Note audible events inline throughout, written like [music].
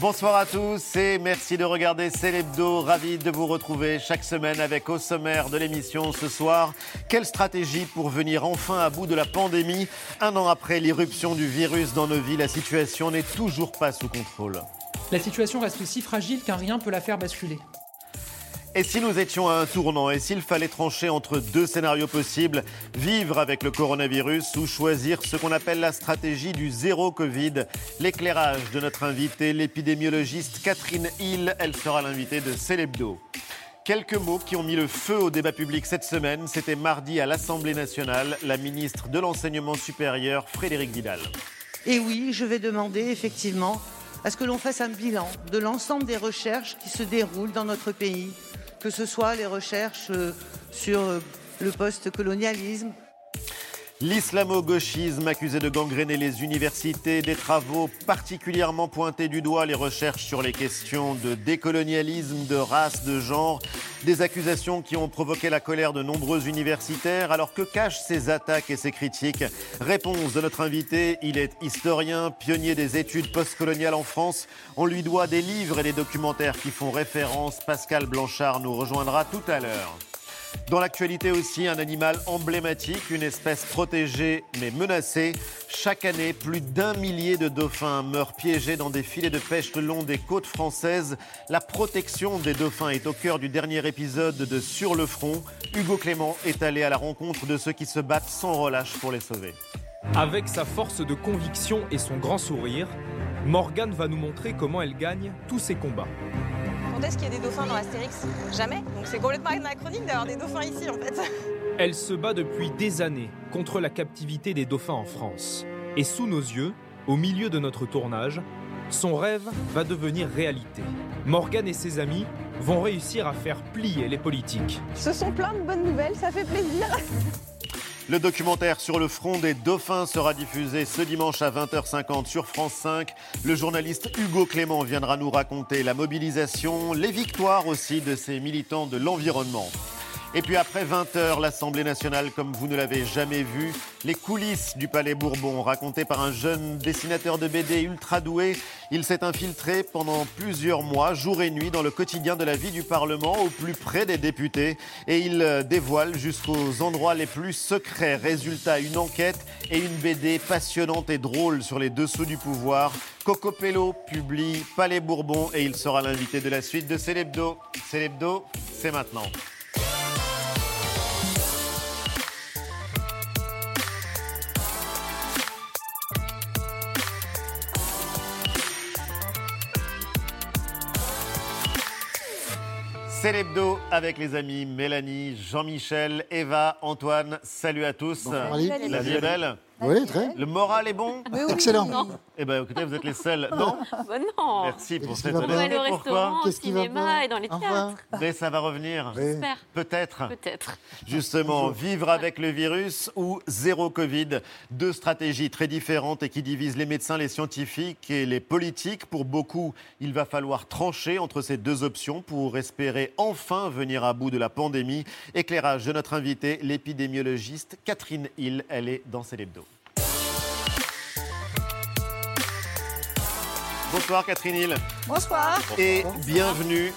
Bonsoir à tous et merci de regarder Célébdo. Ravi de vous retrouver chaque semaine avec au sommaire de l'émission ce soir. Quelle stratégie pour venir enfin à bout de la pandémie? Un an après l'irruption du virus dans nos vies, la situation n'est toujours pas sous contrôle. La situation reste si fragile qu'un rien peut la faire basculer. Et si nous étions à un tournant et s'il fallait trancher entre deux scénarios possibles, vivre avec le coronavirus ou choisir ce qu'on appelle la stratégie du zéro Covid, l'éclairage de notre invitée, l'épidémiologiste Catherine Hill, elle sera l'invitée de Célébdo. Quelques mots qui ont mis le feu au débat public cette semaine. C'était mardi à l'Assemblée nationale, la ministre de l'Enseignement supérieur, Frédéric Vidal. Et oui, je vais demander effectivement à ce que l'on fasse un bilan de l'ensemble des recherches qui se déroulent dans notre pays que ce soit les recherches euh, sur euh, le post-colonialisme. L'islamo-gauchisme accusé de gangréner les universités, des travaux particulièrement pointés du doigt, les recherches sur les questions de décolonialisme, de race, de genre, des accusations qui ont provoqué la colère de nombreux universitaires. Alors que cachent ces attaques et ces critiques? Réponse de notre invité, il est historien, pionnier des études postcoloniales en France. On lui doit des livres et des documentaires qui font référence. Pascal Blanchard nous rejoindra tout à l'heure. Dans l'actualité aussi, un animal emblématique, une espèce protégée mais menacée. Chaque année, plus d'un millier de dauphins meurent piégés dans des filets de pêche le long des côtes françaises. La protection des dauphins est au cœur du dernier épisode de Sur le front. Hugo Clément est allé à la rencontre de ceux qui se battent sans relâche pour les sauver. Avec sa force de conviction et son grand sourire, Morgane va nous montrer comment elle gagne tous ses combats. Quand est-ce qu'il y a des dauphins dans Astérix? Jamais. Donc c'est complètement anachronique d'avoir des dauphins ici en fait. [laughs] Elle se bat depuis des années contre la captivité des dauphins en France. Et sous nos yeux, au milieu de notre tournage, son rêve va devenir réalité. Morgane et ses amis vont réussir à faire plier les politiques. Ce sont plein de bonnes nouvelles, ça fait plaisir. [laughs] Le documentaire sur le front des dauphins sera diffusé ce dimanche à 20h50 sur France 5. Le journaliste Hugo Clément viendra nous raconter la mobilisation, les victoires aussi de ces militants de l'environnement. Et puis après 20h, l'Assemblée nationale, comme vous ne l'avez jamais vu, les coulisses du Palais Bourbon, racontées par un jeune dessinateur de BD ultra doué. Il s'est infiltré pendant plusieurs mois, jour et nuit, dans le quotidien de la vie du Parlement, au plus près des députés. Et il dévoile jusqu'aux endroits les plus secrets. Résultat, une enquête et une BD passionnante et drôle sur les dessous du pouvoir. Coco Pello publie Palais Bourbon et il sera l'invité de la suite de Célébdo. Célébdo, c'est maintenant. C'est l'hebdo avec les amis Mélanie, Jean-Michel, Eva, Antoine. Salut à tous. La vie est belle Oui, très. Le moral est bon Excellent. Eh bien, écoutez, vous êtes les seuls. [laughs] Non Bah non. Merci pour cette aller au Pourquoi restaurant, au cinéma et dans les Enfin. théâtres. Mais ça va revenir. J'espère. Peut-être. Peut-être. Justement, vivre avec le virus ou zéro Covid. Deux stratégies très différentes et qui divisent les médecins, les scientifiques et les politiques. Pour beaucoup, il va falloir trancher entre ces deux options pour espérer enfin venir à bout de la pandémie. Éclairage de notre invitée, l'épidémiologiste Catherine Hill. Elle est dans Célébdo. Bonsoir Catherine Hill. Bonsoir. et bienvenue.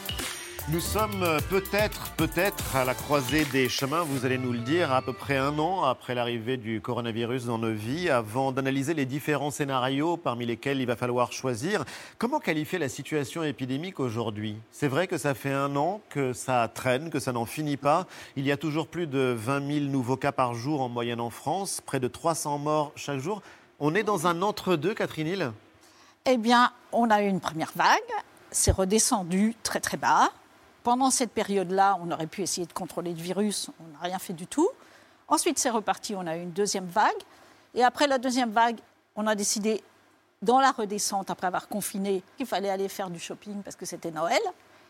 Nous sommes peut-être, peut-être à la croisée des chemins, vous allez nous le dire, à peu près un an après l'arrivée du coronavirus dans nos vies, avant d'analyser les différents scénarios parmi lesquels il va falloir choisir. Comment qualifier la situation épidémique aujourd'hui? C'est vrai que ça fait un an que ça traîne, que ça n'en finit pas. Il y a toujours plus de 20 000 nouveaux cas par jour en moyenne en France, près de 300 morts chaque jour. On est dans un entre-deux, Catherine Hill? Eh bien, on a eu une première vague, c'est redescendu très très bas. Pendant cette période-là, on aurait pu essayer de contrôler le virus, on n'a rien fait du tout. Ensuite, c'est reparti, on a eu une deuxième vague. Et après la deuxième vague, on a décidé, dans la redescente, après avoir confiné, qu'il fallait aller faire du shopping parce que c'était Noël.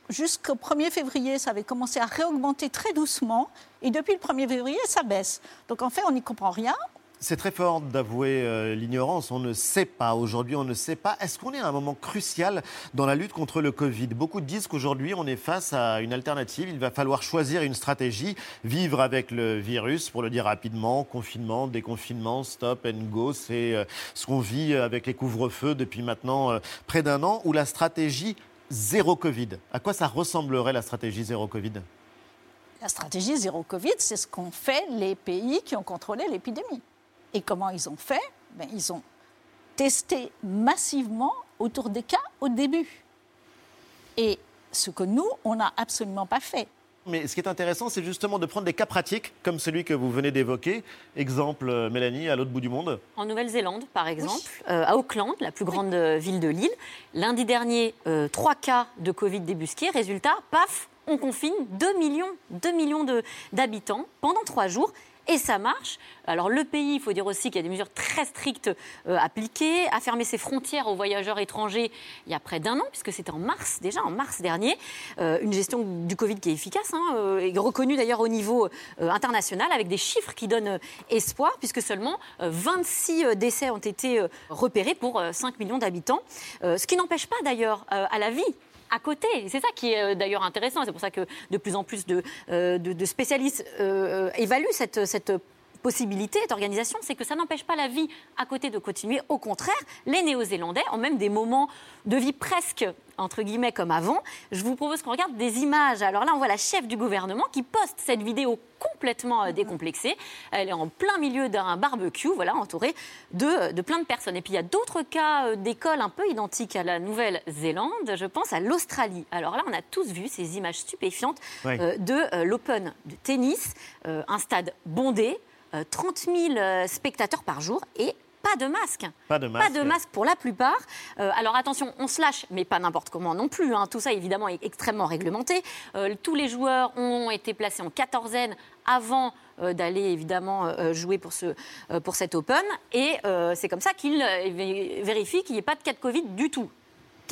Jusqu'au 1er février, ça avait commencé à réaugmenter très doucement. Et depuis le 1er février, ça baisse. Donc en fait, on n'y comprend rien. C'est très fort d'avouer euh, l'ignorance. On ne sait pas. Aujourd'hui, on ne sait pas. Est-ce qu'on est à un moment crucial dans la lutte contre le Covid? Beaucoup disent qu'aujourd'hui, on est face à une alternative. Il va falloir choisir une stratégie. Vivre avec le virus, pour le dire rapidement. Confinement, déconfinement, stop and go. C'est euh, ce qu'on vit avec les couvre-feux depuis maintenant euh, près d'un an. Ou la stratégie zéro Covid. À quoi ça ressemblerait la stratégie zéro Covid? La stratégie zéro Covid, c'est ce qu'ont fait les pays qui ont contrôlé l'épidémie. Et comment ils ont fait? Ben, Ils ont testé massivement autour des cas au début. Et ce que nous, on n'a absolument pas fait. Mais ce qui est intéressant, c'est justement de prendre des cas pratiques comme celui que vous venez d'évoquer. Exemple, euh, Mélanie, à l'autre bout du monde. En Nouvelle-Zélande, par exemple, euh, à Auckland, la plus grande euh, ville de l'île, lundi dernier, trois cas de Covid débusqués. Résultat, paf, on confine 2 millions, 2 millions d'habitants pendant trois jours. Et ça marche. Alors le pays, il faut dire aussi qu'il y a des mesures très strictes euh, appliquées, a fermé ses frontières aux voyageurs étrangers il y a près d'un an, puisque c'était en mars, déjà en mars dernier. Euh, une gestion du Covid qui est efficace, hein, euh, et reconnue d'ailleurs au niveau international, avec des chiffres qui donnent espoir, puisque seulement 26 décès ont été repérés pour 5 millions d'habitants. ce qui n'empêche pas d'ailleurs à la vie côté. C'est ça qui est euh, d'ailleurs intéressant. C'est pour ça que de plus en plus de, euh, spécialistes euh, évaluent cette possibilité d'organisation, c'est que ça n'empêche pas la vie à côté de continuer. Au contraire, les Néo-Zélandais ont même des moments de vie presque entre guillemets comme avant. Je vous propose qu'on regarde des images. Alors là, on voit la chef du gouvernement qui poste cette vidéo complètement euh, décomplexée. Elle est en plein milieu d'un barbecue, voilà, entourée de, de, plein de personnes. Et puis il y a d'autres cas euh, d'écoles un peu identiques à la Nouvelle-Zélande. Je pense à l'Australie. Alors là, on a tous vu ces images stupéfiantes euh, de l'Open de tennis, un stade bondé. 30 000 spectateurs par jour et pas de masque. Pas de masque. Pas de masque pour la plupart. Euh, alors attention, on se lâche, mais pas n'importe comment non plus. Hein. Tout ça, évidemment, est extrêmement réglementé. Euh, tous les joueurs ont été placés en quatorzaine avant euh, d'aller évidemment jouer pour, ce, pour cet Open. Et c'est comme ça qu'ils vérifient qu'il n'y ait pas de cas de Covid du tout.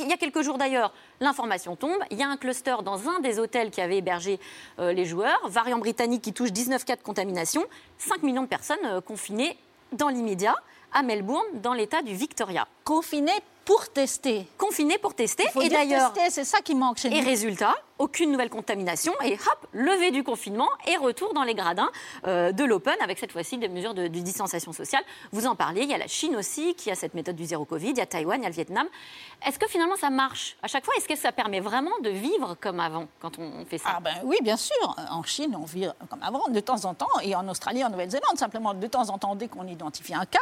Il y a quelques jours d'ailleurs, l'information tombe. Il y a un cluster dans un des hôtels qui avait hébergé les joueurs. Variant britannique qui touche 19 cas de contamination. 5 millions de personnes confinées dans l'immédiat à Melbourne, dans l'état du Victoria. Confiné pour tester. Confiné pour tester. et d'ailleurs, c'est ça qui manque chez nous. Et résultat, aucune nouvelle contamination et hop, levée du confinement et retour dans les gradins euh, de l'open avec cette fois-ci des mesures de, distanciation sociale. Vous en parliez, il y a la Chine aussi qui a cette méthode du zéro Covid, il y a Taïwan, il y a le Vietnam. Est-ce que finalement ça marche à chaque fois? Est-ce que ça permet vraiment de vivre comme avant quand on fait ça? Ah ben Oui, bien sûr. En Chine, on vit comme avant de temps en temps et en Australie, en Nouvelle-Zélande, simplement de temps en temps, dès qu'on identifie un cas,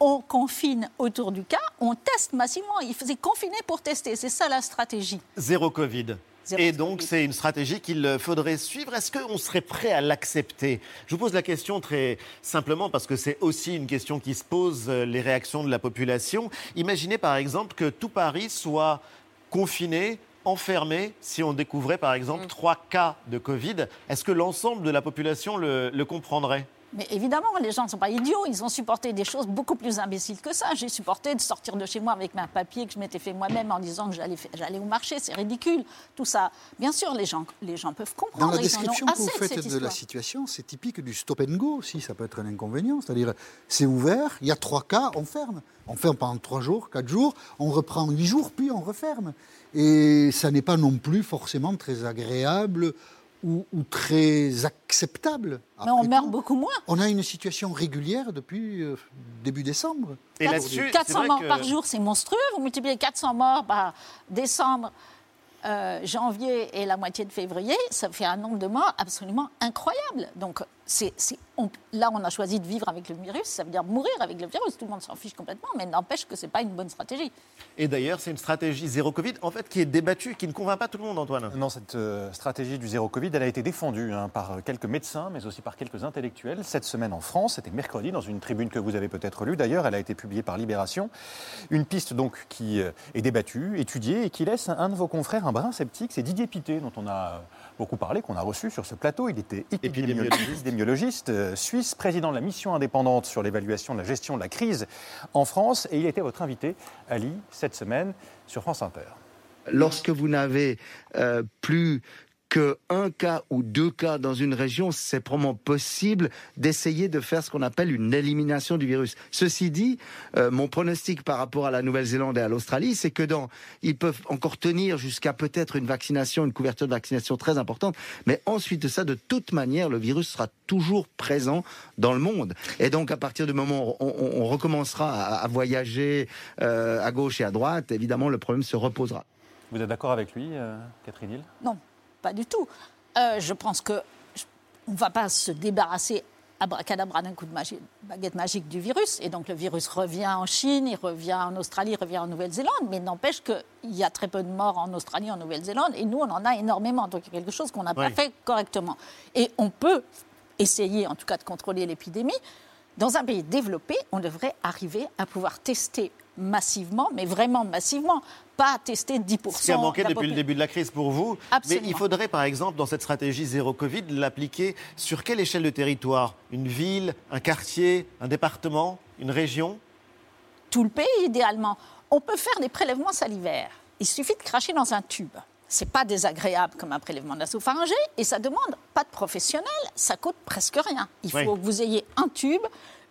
on confine autour du cas, on teste massivement. Il faisait confiner pour tester. C'est ça la stratégie. Zéro Covid. et donc, c'est une stratégie qu'il faudrait suivre. Est-ce qu'on serait prêt à l'accepter? Je vous pose la question très simplement parce que c'est aussi une question qui se pose, euh, les réactions de la population. Imaginez par exemple que tout Paris soit confiné, enfermé, si on découvrait par exemple mm. trois cas de Covid. Est-ce que l'ensemble de la population le comprendrait? Mais évidemment, les gens ne sont pas idiots. Ils ont supporté des choses beaucoup plus imbéciles que ça. J'ai supporté de sortir de chez moi avec un papier que je m'étais fait moi-même en disant que j'allais au marché. C'est ridicule. Tout ça. Bien sûr, les gens, les gens peuvent comprendre. Dans la description que vous faites de, la situation, c'est typique du stop and go aussi. Ça peut être un inconvénient. C'est-à-dire, c'est ouvert, il y a trois cas, on ferme. On ferme pendant trois jours, quatre jours, on reprend huit jours, puis on referme. Et ça n'est pas non plus forcément très agréable ou, très acceptable. Mais on meurt beaucoup moins. On a une situation régulière depuis euh, début décembre. Et 400 morts par jour, c'est monstrueux. Vous multipliez 400 morts par décembre, euh, janvier et la moitié de février, ça fait un nombre de morts absolument incroyable. Donc là, on a choisi de vivre avec le virus, ça veut dire mourir avec le virus. Tout le monde s'en fiche complètement, mais n'empêche que ce n'est pas une bonne stratégie. Et d'ailleurs, c'est une stratégie zéro Covid, en fait, qui est débattue, qui ne convainc pas tout le monde, Antoine. Non, cette euh, stratégie du zéro Covid, elle a été défendue hein, par quelques médecins, mais aussi par quelques intellectuels. Cette semaine en France, c'était mercredi, dans une tribune que vous avez peut-être lue d'ailleurs, elle a été publiée par Libération. Une piste donc qui euh, est débattue, étudiée, et qui laisse un de vos confrères un brin sceptique, c'est Didier Pité, dont on a beaucoup parlé, qu'on a reçu sur ce plateau. Il était épidémiologiste, euh, suisse, président de la mission indépendante sur l'évaluation de la gestion de la crise en France. Et il était votre invité, Ali, cette semaine sur France Inter. Lorsque vous n'avez euh, plus qu'un cas ou deux cas dans une région, c'est probablement possible d'essayer de faire ce qu'on appelle une élimination du virus. Ceci dit, euh, mon pronostic par rapport à la Nouvelle-Zélande et à l'Australie, c'est que dans, ils peuvent encore tenir jusqu'à peut-être une vaccination, une couverture de vaccination très importante, mais ensuite de ça, de toute manière, le virus sera toujours présent dans le monde. Et donc, à partir du moment où on, recommencera à, voyager euh, à gauche et à droite, évidemment, le problème se reposera. Vous êtes d'accord avec lui, euh, Catherine Hill? Non, pas du tout. Euh, je pense que on ne va pas se débarrasser abracadabra d'un coup de baguette magique du virus. Et donc le virus revient en Chine, il revient en Australie, il revient en Nouvelle-Zélande. Mais n'empêche qu'il y a très peu de morts en Australie, en Nouvelle-Zélande. Et nous, on en a énormément. Donc il y a quelque chose qu'on n'a pas fait correctement. Et on peut essayer, en tout cas, de contrôler l'épidémie. Dans un pays développé, on devrait arriver à pouvoir tester massivement, mais vraiment massivement, pas tester 10%. Ce qui a manqué depuis le début de la crise pour vous. Mais il faudrait, par exemple, dans cette stratégie zéro Covid, l'appliquer sur quelle échelle de territoire? Une ville, un quartier, un département, une région? Tout le pays, idéalement. On peut faire des prélèvements salivaires. Il suffit de cracher dans un tube. C'est pas désagréable comme un prélèvement nasopharyngé et ça demande pas de professionnel, ça coûte presque rien. Il faut que vous ayez un tube,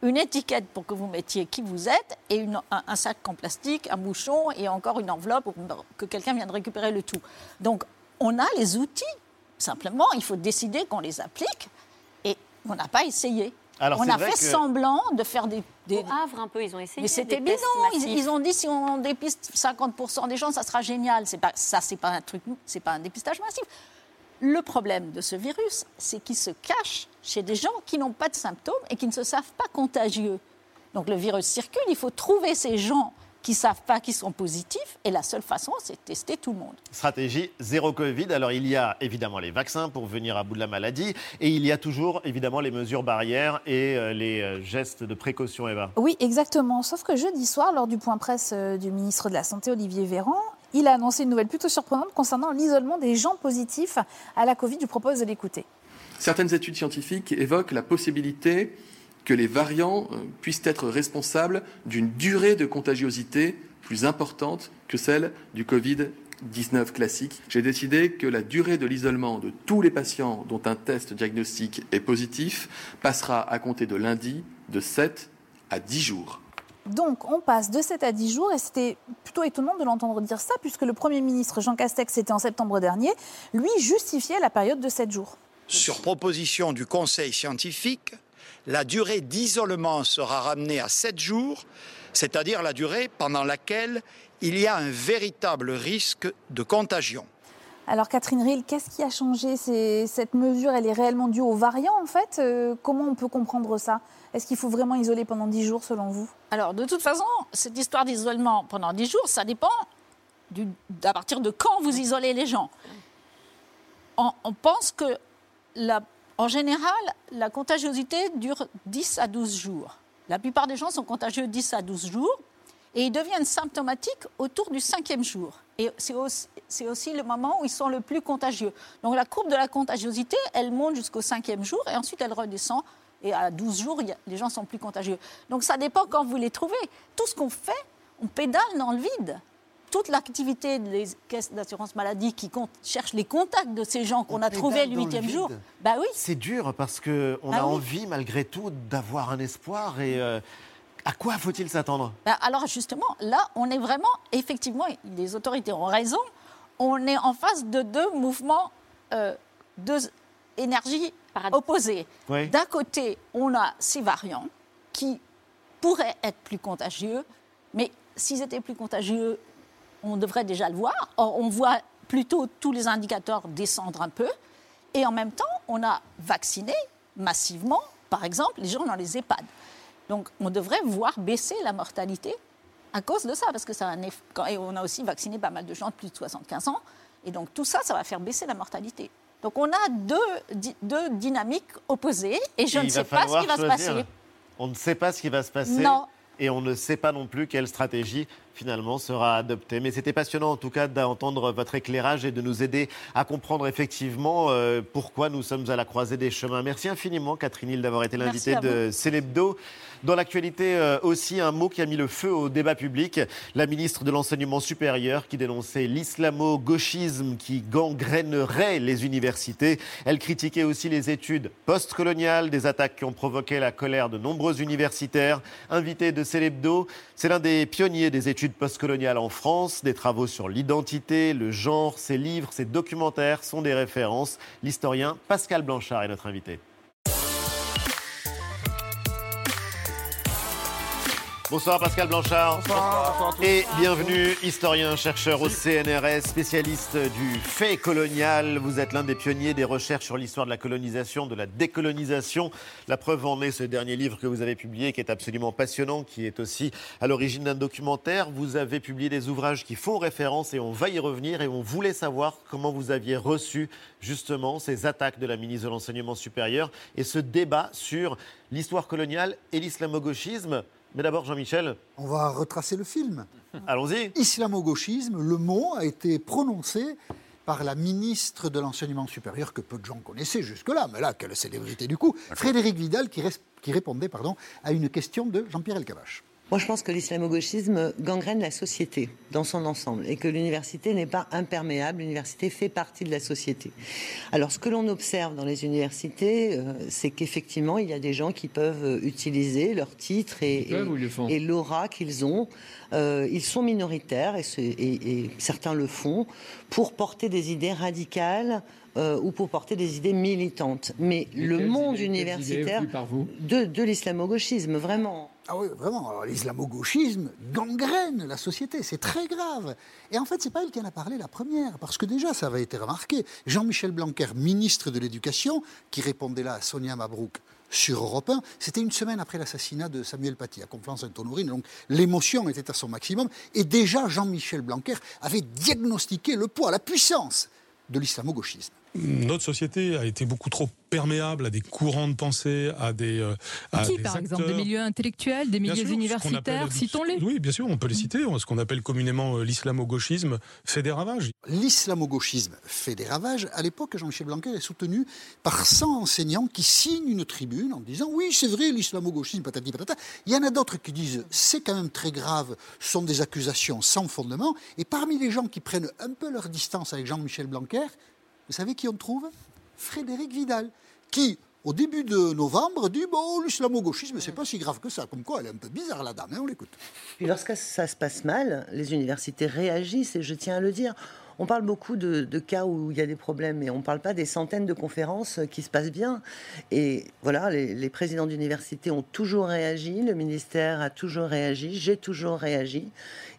une étiquette pour que vous mettiez qui vous êtes et un, sac en plastique, un bouchon et encore une enveloppe pour que quelqu'un vienne récupérer le tout. Donc, on a les outils. Simplement, il faut décider qu'on les applique et on n'a pas essayé. on a fait semblant de faire des, des... Au Havre, un peu, ils ont essayé. Mais c'était bidon. Ils, ils, ont dit si on dépiste 50% des gens, ça sera génial. C'est pas, ça, c'est pas un truc, c'est pas un dépistage massif. Le problème de ce virus, c'est qu'il se cache chez des gens qui n'ont pas de symptômes et qui ne se savent pas contagieux. Donc le virus circule, il faut trouver ces gens qui ne savent pas qu'ils sont positifs. Et la seule façon, c'est de tester tout le monde. Stratégie zéro Covid. Alors, il y a évidemment les vaccins pour venir à bout de la maladie. Et il y a toujours, évidemment, les mesures barrières et euh, les euh, gestes de précaution, Eva. Oui, exactement. Sauf que jeudi soir, lors du point presse euh, du ministre de la Santé, Olivier Véran, il a annoncé une nouvelle plutôt surprenante concernant l'isolement des gens positifs à la Covid. Je vous propose de l'écouter. Certaines études scientifiques évoquent la possibilité que les variants euh, puissent être responsables d'une durée de contagiosité plus importante que celle du Covid-19 classique. J'ai décidé que la durée de l'isolement de tous les patients dont un test diagnostique est positif passera à compter de lundi de 7 à 10 jours. Donc, on passe de 7 à 10 jours, et c'était plutôt étonnant de l'entendre dire ça, puisque le Premier ministre Jean Castex, c'était en septembre dernier, lui justifiait la période de 7 jours. Sur proposition du Conseil scientifique, la durée d'isolement sera ramenée à 7 jours, c'est-à-dire la durée pendant laquelle il y a un véritable risque de contagion. Alors Catherine Rill, qu'est-ce qui a changé? Cette mesure, elle est réellement due aux variants en fait? Euh, Comment on peut comprendre ça? Est-ce qu'il faut vraiment isoler pendant 10 jours selon vous? Alors de toute façon, cette histoire d'isolement pendant 10 jours, ça dépend à partir de quand vous isolez les gens. On, pense que, en général, la contagiosité dure 10 à 12 jours. La plupart des gens sont contagieux 10 à 12 jours et ils deviennent symptomatiques autour du cinquième jour. Et c'est aussi, le moment où ils sont le plus contagieux. Donc la courbe de la contagiosité, elle monte jusqu'au cinquième jour et ensuite elle redescend. Et à 12 jours, les gens sont plus contagieux. Donc ça dépend quand vous les trouvez. Tout ce qu'on fait, on pédale dans le vide. Toute l'activité des caisses d'assurance maladie qui cherchent les contacts de ces gens qu'on a trouvés le huitième jour, bah oui. C'est dur parce qu'on on bah a envie malgré tout d'avoir un espoir et euh, à quoi faut-il s'attendre? Ben, Alors justement, là, on est vraiment, effectivement, les autorités ont raison, on est en face de deux mouvements, euh, deux énergies opposées. D'un côté, on a ces variants qui pourraient être plus contagieux, mais s'ils étaient plus contagieux, on devrait déjà le voir. Or, on voit plutôt tous les indicateurs descendre un peu. Et en même temps, on a vacciné massivement, par exemple, les gens dans les EHPAD. Donc on devrait voir baisser la mortalité à cause de ça, parce que ça a un Et on a aussi vacciné pas mal de gens de plus de 75 ans. Et donc tout ça, ça va faire baisser la mortalité. Donc on a deux, deux dynamiques opposées et je ne sais pas ce qui va se passer. On ne sait pas ce qui va se passer. Non. Et on ne sait pas non plus quelle stratégie finalement, sera adopté. Mais c'était passionnant, en tout cas, d'entendre votre éclairage et de nous aider à comprendre effectivement euh, pourquoi nous sommes à la croisée des chemins. Merci infiniment, Catherine Hill, d'avoir été l'invitée de Célébdo. Dans l'actualité euh, aussi, un mot qui a mis le feu au débat public. La ministre de l'Enseignement supérieur qui dénonçait l'islamo-gauchisme qui gangrènerait les universités. Elle critiquait aussi les études postcoloniales, des attaques qui ont provoqué la colère de nombreux universitaires. Invité de Célébdo, c'est l'un des pionniers des études postcoloniales en France. Des travaux sur l'identité, le genre, ses livres, ses documentaires sont des références. L'historien Pascal Blanchard est notre invité. Bonsoir Pascal Blanchard. Bonsoir. Et bienvenue, historien, chercheur au CNRS, spécialiste du fait colonial. Vous êtes l'un des pionniers des recherches sur l'histoire de la colonisation, de la décolonisation. La preuve en est ce dernier livre que vous avez publié, qui est absolument passionnant, qui est aussi à l'origine d'un documentaire. Vous avez publié des ouvrages qui font référence et on va y revenir. Et on voulait savoir comment vous aviez reçu justement ces attaques de la ministre de l'Enseignement supérieur et ce débat sur l'histoire coloniale et l'islamo-gauchisme. Mais d'abord, Jean-Michel. On va retracer le film. [laughs] Allons-y. Islamo-gauchisme, le mot a été prononcé par la ministre de l'Enseignement supérieur que peu de gens connaissaient jusque-là, mais là, quelle célébrité du coup, Frédéric Vidal, qui, qui répondait pardon, à une question de Jean-Pierre Elkabach. Moi, je pense que l'islamo-gauchisme gangrène la société dans son ensemble et que l'université n'est pas imperméable. L'université fait partie de la société. Alors, ce que l'on observe dans les universités, euh, c'est qu'effectivement, il y a des gens qui peuvent euh, utiliser leur titre et, et, et l'aura qu'ils ont. Euh, ils sont minoritaires et, et, certains le font pour porter des idées radicales euh, ou pour porter des idées militantes. Mais le monde universitaire de, de l'islamo-gauchisme, vraiment. Ah oui, vraiment. L'islamo-gauchisme gangrène la société. C'est très grave. Et en fait, c'est pas elle qui en a parlé la première, parce que déjà, ça avait été remarqué. Jean-Michel Blanquer, ministre de l'Éducation, qui répondait là à Sonia Mabrouk sur Europe 1, c'était une semaine après l'assassinat de Samuel Paty à Conflans-Sainte-Honorine. Donc l'émotion était à son maximum. Et déjà, Jean-Michel Blanquer avait diagnostiqué le poids, la puissance de l'islamo-gauchisme. Notre société a été beaucoup trop perméable à des courants de pensée, à des. Euh, Qui, par exemple Des milieux intellectuels, des milieux universitaires Citons-les. Oui, bien sûr, on peut les citer. Ce qu'on appelle communément euh, l'islamo-gauchisme fait des ravages. L'islamo-gauchisme fait des ravages. À l'époque, Jean-Michel Blanquer est soutenu par 100 enseignants qui signent une tribune en disant Oui, c'est vrai, l'islamo-gauchisme, patati patata. Il y en a d'autres qui disent C'est quand même très grave, ce sont des accusations sans fondement. Et parmi les gens qui prennent un peu leur distance avec Jean-Michel Blanquer, vous savez qui on trouve? Frédéric Vidal, qui, au début de novembre, dit Bon, l'islamo-gauchisme, c'est pas si grave que ça. Comme quoi, elle est un peu bizarre, la dame, hein, on l'écoute. Puis lorsque ça se passe mal, les universités réagissent, et je tiens à le dire. On parle beaucoup de, cas où il y a des problèmes, mais on ne parle pas des centaines de conférences qui se passent bien. Et voilà, les, présidents d'université ont toujours réagi, le ministère a toujours réagi, j'ai toujours réagi.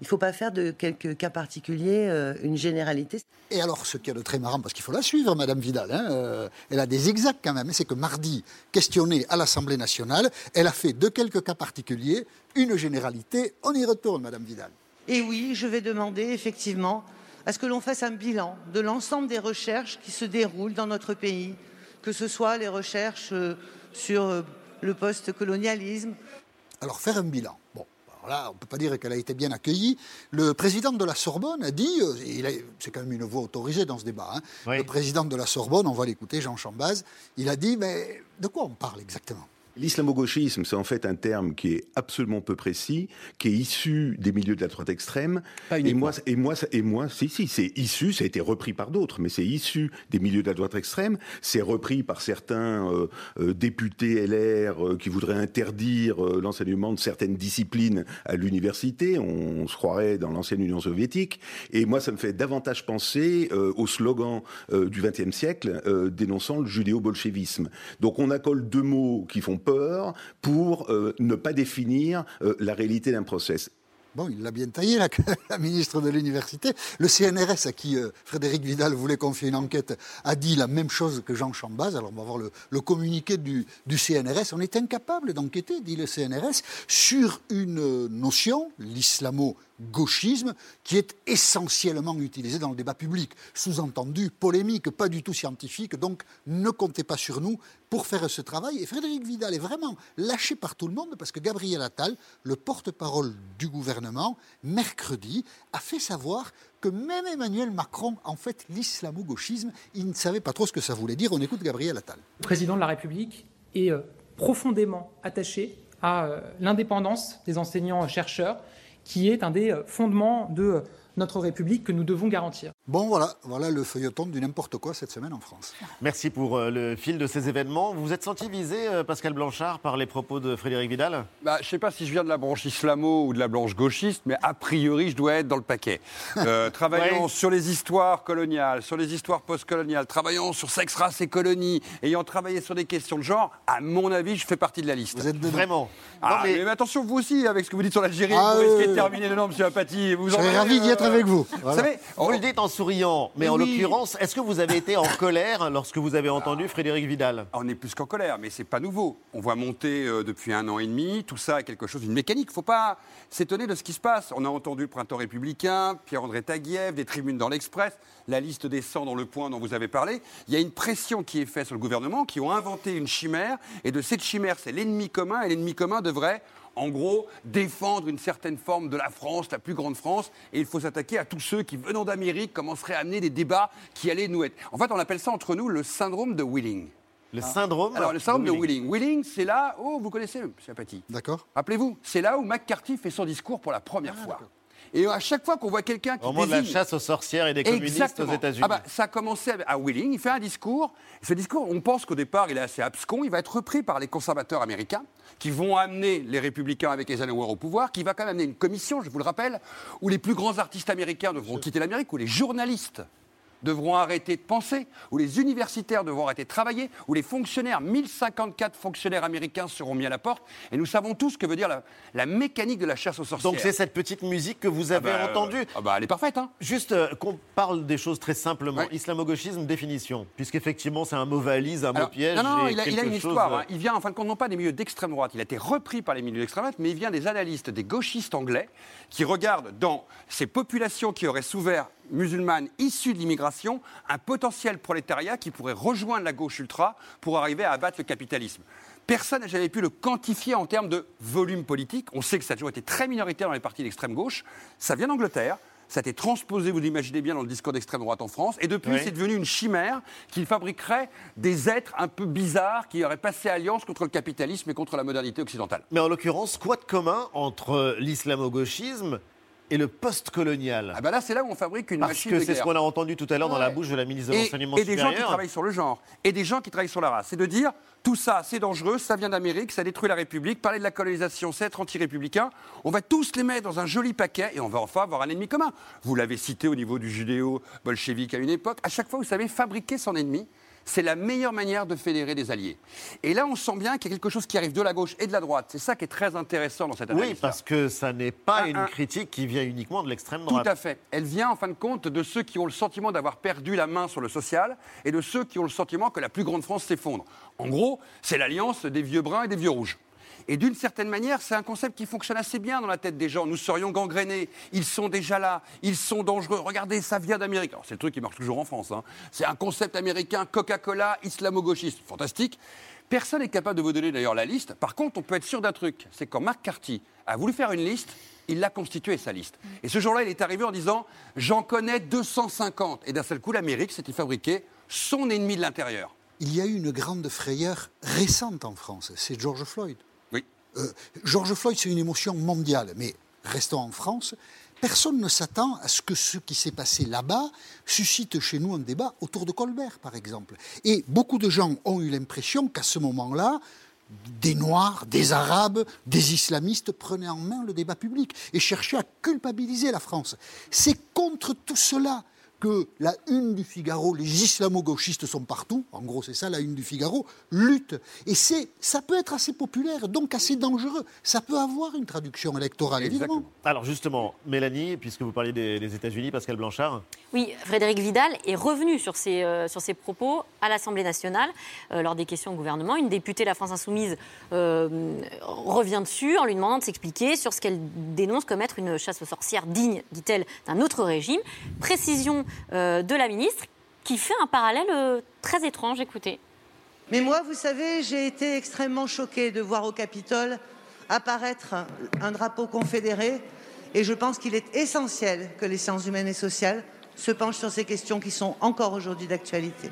Il ne faut pas faire de quelques cas particuliers euh, une généralité. Et alors, ce qui est de très marrant, parce qu'il faut la suivre, Madame Vidal, hein, euh, elle a des exacts quand même, c'est que mardi, questionnée à l'Assemblée nationale, elle a fait de quelques cas particuliers une généralité. On y retourne, Madame Vidal. Et oui, je vais demander effectivement à ce que l'on fasse un bilan de l'ensemble des recherches qui se déroulent dans notre pays, que ce soit les recherches euh, sur euh, le post-colonialisme. Alors faire un bilan. Bon, alors là, on ne peut pas dire qu'elle a été bien accueillie. Le président de la Sorbonne a dit, euh, c'est quand même une voix autorisée dans ce débat, hein, le président de la Sorbonne, on va l'écouter, Jean Chambaz, il a dit, mais de quoi on parle exactement? L'islamo-gauchisme, c'est en fait un terme qui est absolument peu précis, qui est issu des milieux de la droite extrême. et moi, et moi, et moi, si, si, c'est issu, ça a été repris par d'autres, mais c'est issu des milieux de la droite extrême. C'est repris par certains euh, euh, députés LR euh, qui voudraient interdire l'enseignement de certaines disciplines à l'université. On, se croirait dans l'ancienne Union soviétique. Et moi, ça me fait davantage penser au slogan du XXe siècle dénonçant le judéo-bolchevisme. Donc on accole deux mots qui font pour euh, ne pas définir euh, la réalité d'un process. Bon, il l'a bien taillé, la, [laughs] ministre de l'Université. Le CNRS, à qui euh, Frédéric Vidal voulait confier une enquête, a dit la même chose que Jean Chambaz. Alors, on va voir le, communiqué du, du, CNRS. On est incapable d'enquêter, dit le CNRS, sur une notion, l'islamo gauchisme qui est essentiellement utilisé dans le débat public. Sous-entendu, polémique, pas du tout scientifique, donc ne comptez pas sur nous pour faire ce travail. Et Frédéric Vidal est vraiment lâché par tout le monde parce que Gabriel Attal, le porte-parole du gouvernement, mercredi, a fait savoir que même Emmanuel Macron, en fait, l'islamo-gauchisme, il ne savait pas trop ce que ça voulait dire. On écoute Gabriel Attal. Le président de la République est euh, profondément attaché à euh, l'indépendance des enseignants-chercheurs, qui est un des euh, fondements de notre République que nous devons garantir. Bon, voilà, voilà le feuilleton du n'importe quoi cette semaine en France. Merci pour euh, le fil de ces événements. Vous êtes senti visé, euh, Pascal Blanchard, par les propos de Frédéric Vidal? Bah, Je ne sais pas si je viens de la branche islamo ou de la branche gauchiste, mais a priori, je dois être dans le paquet. Euh, [laughs] travaillant sur les histoires coloniales, sur les histoires postcoloniales, travaillant sur sexe, race et colonie, ayant travaillé sur des questions de genre, à mon avis, je fais partie de la liste. Vous êtes Vraiment ah, mais... attention, vous aussi, avec ce que vous dites sur l'Algérie, ah, vous risquez de terminer dedans, M. Apathy. Vous je serais ravi d'y être avec vous. Vous savez, vous le dites en souriant, mais en l'occurrence, est-ce que vous avez été en [coughs] colère lorsque vous avez entendu Frédéric Vidal? On est plus qu'en colère, mais c'est pas nouveau. On voit monter euh, depuis un an et demi, tout ça est quelque chose d'une mécanique. Il ne faut pas s'étonner de ce qui se passe. On a entendu le printemps républicain, Pierre-André Taguieff, des tribunes dans l'Express, la liste des 100 dans le point dont vous avez parlé. Il y a une pression qui est faite sur le gouvernement, qui ont inventé une chimère, et de cette chimère, c'est l'ennemi commun, et l'ennemi commun devrait en gros, défendre une certaine forme de la France, la plus grande France, et il faut s'attaquer à tous ceux qui, venant d'Amérique, commenceraient à amener des débats qui allaient nous être. En fait, on appelle ça entre nous le syndrome de Willing. Le syndrome Alors, le syndrome de Willing. Willing, c'est là. Oh, vous connaissez, M. Apathy D'accord. Rappelez-vous, c'est là où McCarthy fait son discours pour la première ah, fois. Et à chaque fois qu'on voit quelqu'un qui. Au moment de la chasse aux sorcières et des communistes aux États-Unis. Ah bah, ça a commencé à Willing, il fait un discours. Ce discours, on pense qu'au départ, il est assez abscon. Il va être repris par les conservateurs américains qui vont amener les républicains avec Eisenhower au pouvoir, qui va quand même amener une commission, je vous le rappelle, où les plus grands artistes américains devront quitter l'Amérique, où les journalistes devront arrêter de penser, où les universitaires devront arrêter de travailler, où les fonctionnaires, 1054 fonctionnaires américains seront mis à la porte. Et nous savons tous ce que veut dire la, mécanique de la chasse aux sorcières. Donc c'est cette petite musique que vous avez ah bah, entendue. Ah bah elle est parfaite. Hein. Juste euh, qu'on parle des choses très simplement. Islamo-gauchisme, définition. Puisqu'effectivement c'est un mot valise, un mot piège. Non, non, il, a, une histoire. Hein. Il vient en fin de compte non pas des milieux d'extrême droite, il a été repris par les milieux d'extrême droite, mais il vient des analystes, des gauchistes anglais, qui regardent dans ces populations qui auraient souffert musulmane issue de l'immigration un potentiel prolétariat qui pourrait rejoindre la gauche ultra pour arriver à abattre le capitalisme. Personne n'a jamais pu le quantifier en termes de volume politique. On sait que ça a toujours été très minoritaire dans les partis d'extrême gauche. Ça vient d'Angleterre. Ça a été transposé, vous l'imaginez bien, dans le discours d'extrême droite en France. Et depuis, c'est devenu une chimère qui fabriquerait des êtres un peu bizarres qui auraient passé alliance contre le capitalisme et contre la modernité occidentale. Mais en l'occurrence, quoi de commun entre l'islamo-gauchisme et le post-colonial. Ah ben là, c'est là où on fabrique une machine de guerre. Parce que c'est ce qu'on a entendu tout à l'heure dans la bouche de la ministre de l'Enseignement supérieur. Et des gens qui travaillent sur le genre, et des gens qui travaillent sur la race. C'est de dire, tout ça, c'est dangereux, ça vient d'Amérique, ça détruit la République, parler de la colonisation, c'est être anti-républicain. On va tous les mettre dans un joli paquet et on va enfin avoir un ennemi commun. Vous l'avez cité au niveau du judéo-bolchevique à une époque. À chaque fois, vous savez fabriquer son ennemi c'est la meilleure manière de fédérer des alliés. Et là, on sent bien qu'il y a quelque chose qui arrive de la gauche et de la droite. C'est ça qui est très intéressant dans cette analyse. Oui, parce que ça n'est pas une critique qui vient uniquement de l'extrême droite. Tout à fait. Elle vient en fin de compte de ceux qui ont le sentiment d'avoir perdu la main sur le social et de ceux qui ont le sentiment que la plus grande France s'effondre. En gros, c'est l'alliance des vieux bruns et des vieux rouges. Et d'une certaine manière, c'est un concept qui fonctionne assez bien dans la tête des gens. Nous serions gangrénés, ils sont déjà là, ils sont dangereux. Regardez, ça vient d'Amérique. C'est le truc qui marche toujours en France. Hein. C'est un concept américain, Coca-Cola, islamo-gauchiste. Fantastique. Personne n'est capable de vous donner d'ailleurs la liste. Par contre, on peut être sûr d'un truc, c'est quand Marc Carty a voulu faire une liste, il l'a constituée, sa liste. Et ce jour-là, il est arrivé en disant J'en connais 250. Et d'un seul coup, l'Amérique s'était fabriqué son ennemi de l'intérieur. Il y a eu une grande frayeur récente en France, c'est George Floyd. Euh, George Floyd, c'est une émotion mondiale, mais restons en France. Personne ne s'attend à ce que ce qui s'est passé là-bas suscite chez nous un débat autour de Colbert, par exemple. Et beaucoup de gens ont eu l'impression qu'à ce moment-là, des Noirs, des Arabes, des islamistes prenaient en main le débat public et cherchaient à culpabiliser la France. C'est contre tout cela que la une du Figaro, les islamo-gauchistes sont partout, en gros c'est ça la une du Figaro, lutte. Et c'est, ça peut être assez populaire, donc assez dangereux. Ça peut avoir une traduction électorale, évidemment. Alors justement, Mélanie, puisque vous parliez des, États-Unis, Pascal Blanchard Oui, Frédéric Vidal est revenu sur ses, euh, sur ses propos à l'Assemblée nationale euh, lors des questions au gouvernement. Une députée de la France Insoumise euh, revient dessus en lui demandant de s'expliquer sur ce qu'elle dénonce comme être une chasse aux sorcières digne, dit-elle, d'un autre régime. Précision de la ministre qui fait un parallèle euh, très étrange. Écoutez. Mais moi, vous savez, j'ai été extrêmement choquée de voir au Capitole apparaître un drapeau confédéré et je pense qu'il est essentiel que les sciences humaines et sociales se penchent sur ces questions qui sont encore aujourd'hui d'actualité.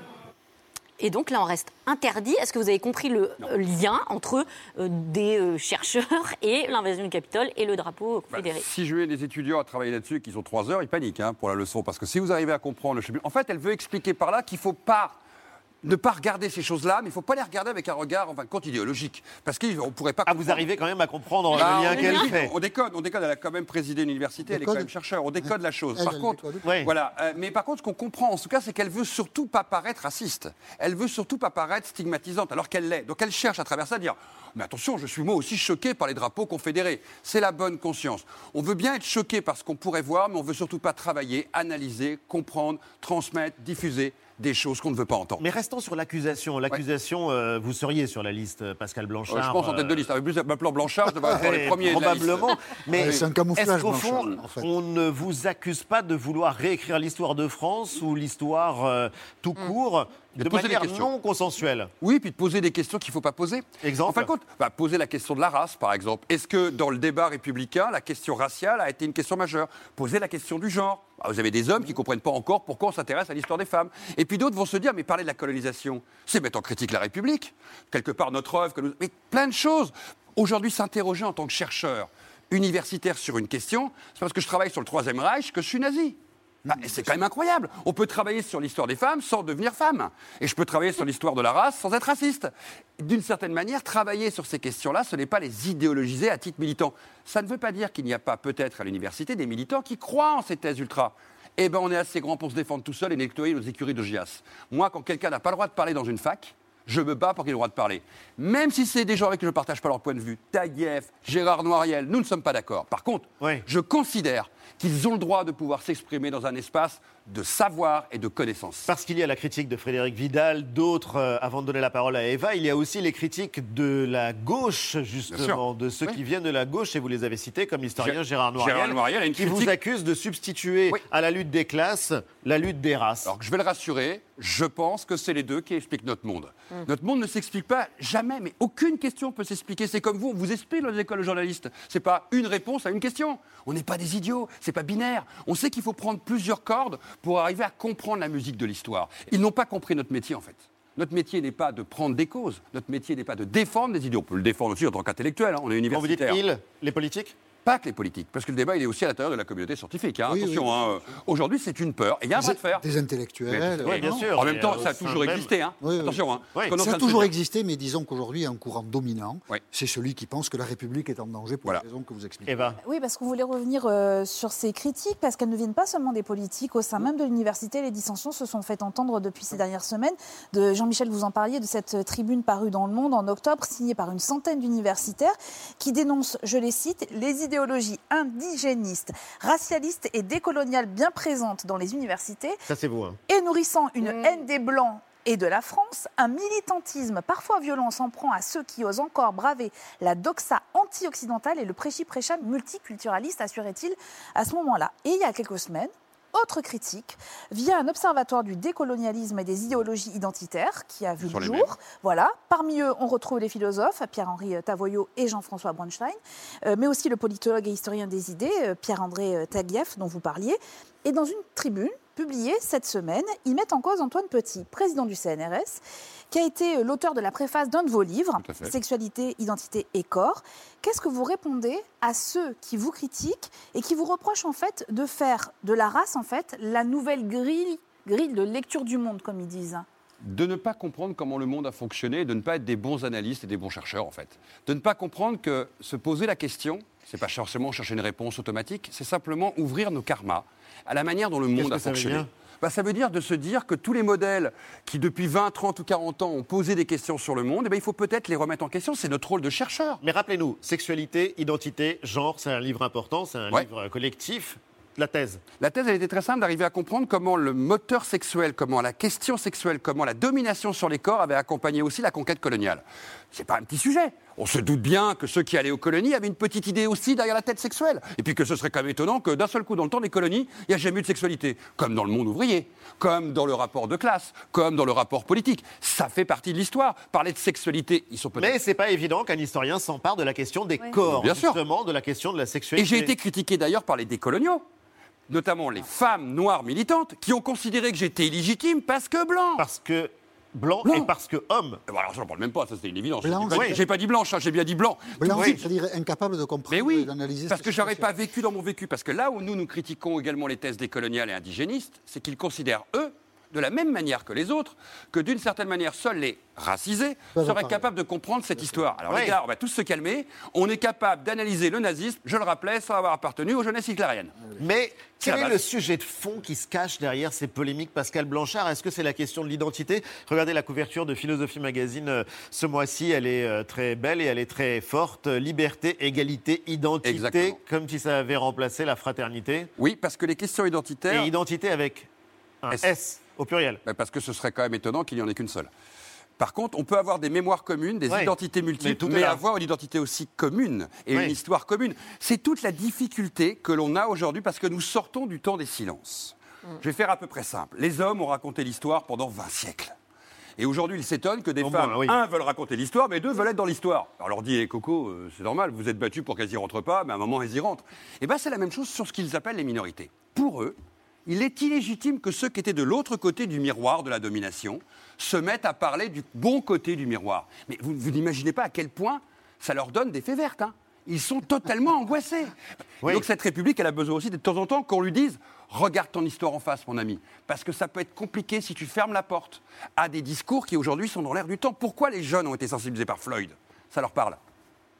Et donc là, on reste interdit. Est-ce que vous avez compris le lien entre euh, des euh, chercheurs [laughs] et l'invasion du Capitole et le drapeau bah, confédéré? Si je mets des étudiants à travailler là-dessus qui sont trois heures, ils paniquent hein, pour la leçon. Parce que si vous arrivez à comprendre le En fait, elle veut expliquer par là qu'il ne faut pas ne pas regarder ces choses-là, mais il ne faut pas les regarder avec un regard, en fin de compte, idéologique. Parce qu'on ne pourrait pas. Ah, vous arrivez quand même à comprendre le bah, lien qu'elle fait. On décode, on décode. Elle a quand même présidé une université, elle est quand même chercheur. On décode la chose. Par contre, voilà. Euh, mais par contre, ce qu'on comprend, en tout cas, c'est qu'elle veut surtout pas paraître raciste. Elle veut surtout pas paraître stigmatisante, alors qu'elle l'est. Donc elle cherche à travers ça à dire mais attention, je suis moi aussi choqué par les drapeaux confédérés. C'est la bonne conscience. On veut bien être choqué par ce qu'on pourrait voir, mais on veut surtout pas travailler, analyser, comprendre, transmettre, diffuser des choses qu'on ne veut pas entendre. Mais restons sur l'accusation. L'accusation, euh, vous seriez sur la liste, euh, Pascal Blanchard. je pense en tête de liste. Avec plus m'appelant Blanchard, je devrais [laughs] être les premiers. Probablement. [laughs] Mais c'est un camouflage. Est-ce qu'au fond, on ne vous accuse pas de vouloir réécrire l'histoire de France ou l'histoire euh, tout mm. Court de, manière non consensuelle. Oui, puis de poser des questions qu'il ne faut pas poser. Exemple. En fin de compte, bah, poser la question de la race, par exemple. Est-ce que dans le débat républicain, la question raciale a été une question majeure? Poser la question du genre. Bah, vous avez des hommes qui ne comprennent pas encore pourquoi on s'intéresse à l'histoire des femmes. Et puis d'autres vont se dire, mais parler de la colonisation, c'est mettre en critique la République. Quelque part, notre œuvre, que nous... mais plein de choses. Aujourd'hui, s'interroger en tant que chercheur universitaire sur une question, c'est parce que je travaille sur le Troisième Reich que je suis nazi. Bah, c'est quand même incroyable. On peut travailler sur l'histoire des femmes sans devenir femme. Et je peux travailler sur l'histoire de la race sans être raciste. D'une certaine manière, travailler sur ces questions-là, ce n'est pas les idéologiser à titre militant. Ça ne veut pas dire qu'il n'y a pas peut-être à l'université des militants qui croient en ces thèses ultra. Eh bien, on est assez grand pour se défendre tout seul et nettoyer nos écuries de GIAS. Moi, quand quelqu'un n'a pas le droit de parler dans une fac, je me bats pour qu'il ait le droit de parler. Même si c'est des gens avec qui je ne partage pas leur point de vue. Taguieff, Gérard Noiriel, nous ne sommes pas d'accord. Par contre, je considère qu'ils ont le droit de pouvoir s'exprimer dans un espace de savoir et de connaissance. Parce qu'il y a la critique de Frédéric Vidal, d'autres, euh, avant de donner la parole à Eva, il y a aussi les critiques de la gauche, justement, de ceux qui viennent de la gauche, et vous les avez cités, comme l'historien Gérard Noiriel, qui vous accuse de substituer à la lutte des classes la lutte des races. Alors, je vais le rassurer, je pense que c'est les deux qui expliquent notre monde. Hum. Notre monde ne s'explique pas jamais, mais aucune question peut s'expliquer. C'est comme vous, on vous explique dans les écoles de journalistes. C'est pas une réponse à une question. On n'est pas des idiots, c'est pas binaire. On sait qu'il faut prendre plusieurs cordes pour arriver à comprendre la musique de l'histoire. Ils n'ont pas compris notre métier en fait. Notre métier n'est pas de prendre des causes, notre métier n'est pas de défendre des idées. On peut le défendre aussi en tant qu'intellectuel, hein. on est universitaire. Quand vous dites ils, les politiques? Pas que les politiques, parce que le débat il est aussi à l'intérieur de la communauté scientifique. Hein. Attention, hein, aujourd'hui c'est une peur, et il y a un vrai de faire. Des intellectuels. Oui, bien sûr. En même temps, ça a toujours existé. Hein. Attention. Ça a toujours existé, mais disons qu'aujourd'hui il y a un courant dominant. C'est celui qui pense que la République est en danger pour les raisons que vous expliquez. Oui, parce qu'on voulait revenir euh, sur ces critiques, parce qu'elles ne viennent pas seulement des politiques. Au sein même de l'université, les dissensions se sont fait entendre depuis ces dernières semaines. De Jean-Michel, vous en parliez, de cette tribune parue dans Le Monde en octobre, signée par une centaine d'universitaires, qui dénoncent, je les cite, les idéologies indigéniste, racialiste et décoloniale bien présente dans les universités. Ça, c'est vous. Hein. Et nourrissant une mm. haine des Blancs et de la France, un militantisme parfois violent s'en prend à ceux qui osent encore braver la doxa anti-occidentale et le prêchi-prêcha multiculturaliste, assurait-il à ce moment-là. Et il y a quelques semaines, autre critique via un observatoire du décolonialisme et des idéologies identitaires qui a vu le jour. Voilà. Parmi eux, on retrouve les philosophes Pierre-Henri Tavoyot et Jean-François Bronstein, euh, mais aussi le politologue et historien des idées euh, Pierre-André euh, Taguieff dont vous parliez. Et dans une tribune publiée cette semaine, ils mettent en cause Antoine Petit, président du CNRS, qui a été l'auteur de la préface d'un de vos livres, Sexualité, Identité et Corps. Qu'est-ce que vous répondez à ceux qui vous critiquent et qui vous reprochent en fait de faire de la race en fait la nouvelle grille, grille de lecture du monde, comme ils disent? De ne pas comprendre comment le monde a fonctionné, de ne pas être des bons analystes et des bons chercheurs en fait. De ne pas comprendre que se poser la question, c'est pas forcément chercher une réponse automatique, c'est simplement ouvrir nos karmas à la manière dont le monde a fonctionné. bah, Ça veut dire de se dire que tous les modèles qui, depuis 20, 30 ou 40 ans, ont posé des questions sur le monde, eh ben, il faut peut-être les remettre en question. C'est notre rôle de chercheur. Mais rappelez-nous, sexualité, identité, genre, c'est un livre important, c'est un livre collectif la thèse La thèse, elle était très simple d'arriver à comprendre comment le moteur sexuel, comment la question sexuelle, comment la domination sur les corps avait accompagné aussi la conquête coloniale. C'est pas un petit sujet. On se doute bien que ceux qui allaient aux colonies avaient une petite idée aussi derrière la tête sexuelle. Et puis que ce serait quand même étonnant que d'un seul coup, dans le temps des colonies, il n'y a jamais eu de sexualité. Comme dans le monde ouvrier, comme dans le rapport de classe, comme dans le rapport politique. Ça fait partie de l'histoire. Parler de sexualité, ils sont peut-être. Mais c'est pas évident qu'un historien s'empare de la question des corps, bien justement, de la question de la sexualité. Et j'ai été critiqué d'ailleurs par les décoloniaux notamment les femmes noires militantes, qui ont considéré que j'étais illégitime parce que blanc. Parce que blanc, et parce que homme. Eh ben alors, j'en parle même pas, ça c'était une évidence. J'ai pas, dit blanche, hein, j'ai bien dit blanc. Blanc, c'est-à-dire incapable de comprendre oui, d'analyser. Parce que j'aurais pas vécu dans mon vécu. Parce que là où nous, nous critiquons également les thèses décoloniales et indigénistes, c'est qu'ils considèrent, eux, de la même manière que les autres, que d'une certaine manière, seuls les racisés seraient capables de comprendre cette histoire. Alors les gars, on va tous se calmer. On est capable d'analyser le nazisme, je le rappelais, sans avoir appartenu aux jeunesses hitlériennes. Mais quel est le sujet de fond qui se cache derrière ces polémiques, Pascal Blanchard? Est-ce que c'est la question de l'identité? Regardez la couverture de Philosophie Magazine euh, ce mois-ci, elle est euh, très belle et elle est très forte. Liberté, égalité, identité, comme si ça avait remplacé la fraternité. Oui, parce que les questions identitaires... Et identité avec un S. Au pluriel. Parce que ce serait quand même étonnant qu'il n'y en ait qu'une seule. Par contre, on peut avoir des mémoires communes, des identités multiples, mais, avoir une identité aussi commune et une histoire commune. C'est toute la difficulté que l'on a aujourd'hui parce que nous sortons du temps des silences. Mm. Je vais faire à peu près simple. Les hommes ont raconté l'histoire pendant 20 siècles. Et aujourd'hui, ils s'étonnent que des femmes, un, veulent raconter l'histoire, mais deux, veulent être dans l'histoire. Alors, leur dit, eh, Coco, euh, c'est normal, vous êtes battus pour qu'elles y rentrent pas, mais à un moment, elles y rentrent. Et eh bien, c'est la même chose sur ce qu'ils appellent les minorités. Pour eux, il est illégitime que ceux qui étaient de l'autre côté du miroir de la domination se mettent à parler du bon côté du miroir. Mais vous, n'imaginez pas à quel point ça leur donne des faits vertes. Hein. Ils sont totalement [laughs] angoissés. Donc cette République, elle a besoin aussi de temps en temps qu'on lui dise regarde ton histoire en face, mon ami. Parce que ça peut être compliqué si tu fermes la porte à des discours qui aujourd'hui sont dans l'air du temps. Pourquoi les jeunes ont été sensibilisés par Floyd? Ça leur parle.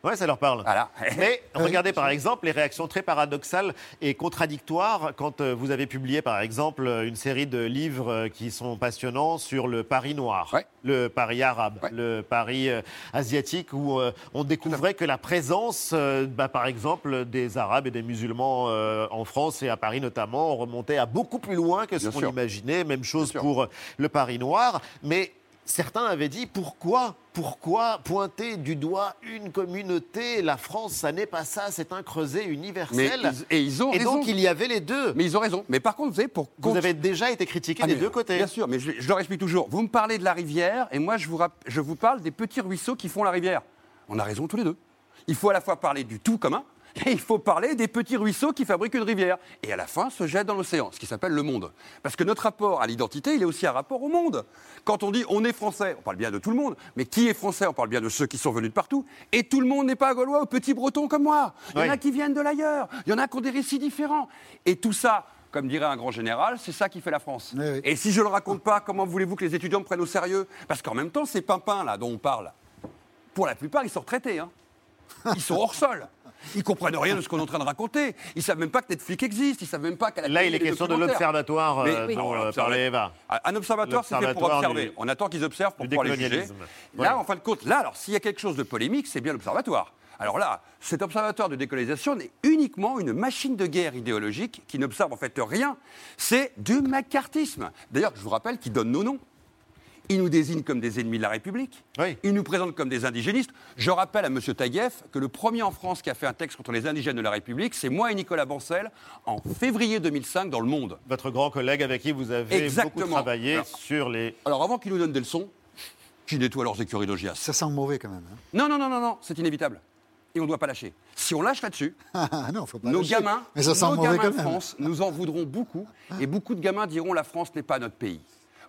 Oui, ça leur parle. [laughs] Mais regardez par exemple les réactions très paradoxales et contradictoires quand euh, vous avez publié par exemple une série de livres euh, qui sont passionnants sur le Paris noir, le Paris arabe, le Paris euh, asiatique, où on découvrait que la présence, bah, par exemple, des Arabes et des musulmans en France et à Paris notamment, remontait à beaucoup plus loin que ce qu'on imaginait. Même chose pour le Paris noir. Mais certains avaient dit pourquoi pourquoi pointer du doigt une communauté? La France, ça n'est pas ça, c'est un creuset universel. et ils ont et donc il y avait les deux. Mais ils ont raison. Mais par contre, vous savez, pour vous avez déjà été critiqué ah, des deux côtés. Bien sûr, mais je, je, leur explique toujours. Vous me parlez de la rivière, et moi je vous, je vous parle des petits ruisseaux qui font la rivière. On a raison tous les deux. Il faut à la fois parler du tout commun, et il faut parler des petits ruisseaux qui fabriquent une rivière. Et à la fin, se jette dans l'océan, ce qui s'appelle le monde. Parce que notre rapport à l'identité, il est aussi un rapport au monde. Quand on dit on est français, on parle bien de tout le monde, mais qui est français On parle bien de ceux qui sont venus de partout. Et tout le monde n'est pas gaulois ou petit breton comme moi. Il y en a qui viennent de l'ailleurs, il y en a qui ont des récits différents. Et tout ça, comme dirait un grand général, c'est ça qui fait la France. Et si je ne le raconte pas, comment voulez-vous que les étudiants me prennent au sérieux? Parce qu'en même temps, ces pimpins là dont on parle, pour la plupart, ils sont retraités. Hein. Ils sont hors sol. Ils comprennent rien de ce qu'on est en train de raconter. Ils savent même pas que Netflix existe. Ils savent même pas qu'elle Là, il est question de l'observatoire euh, dont euh, parlait Eva. Un observatoire, c'est fait pour observer. On attend qu'ils observent pour pouvoir les juger. Là, en fin de compte, là, alors s'il y a quelque chose de polémique, c'est bien l'observatoire. Alors là, cet observatoire de décolonisation n'est uniquement une machine de guerre idéologique qui n'observe en fait rien. C'est du macartisme. D'ailleurs, je vous rappelle qu'il donne nos noms. Il nous désigne comme des ennemis de la République. Il nous présente comme des indigénistes. Je rappelle à M. Taguieff que le premier en France qui a fait un texte contre les indigènes de la République, c'est moi et Nicolas Bancel en février 2005 dans Le Monde. Votre grand collègue avec qui vous avez beaucoup travaillé sur les. Alors avant qu'il nous donne des leçons, qui nettoie leurs écuries d'Ogias. Ça sent mauvais quand même. Hein. Non, non, non, non, non, c'est inévitable. Et on ne doit pas lâcher. Si on lâche là-dessus, [laughs] ah, nos gamins, nos gamins de France nous en voudront beaucoup. Et beaucoup de gamins diront la France n'est pas notre pays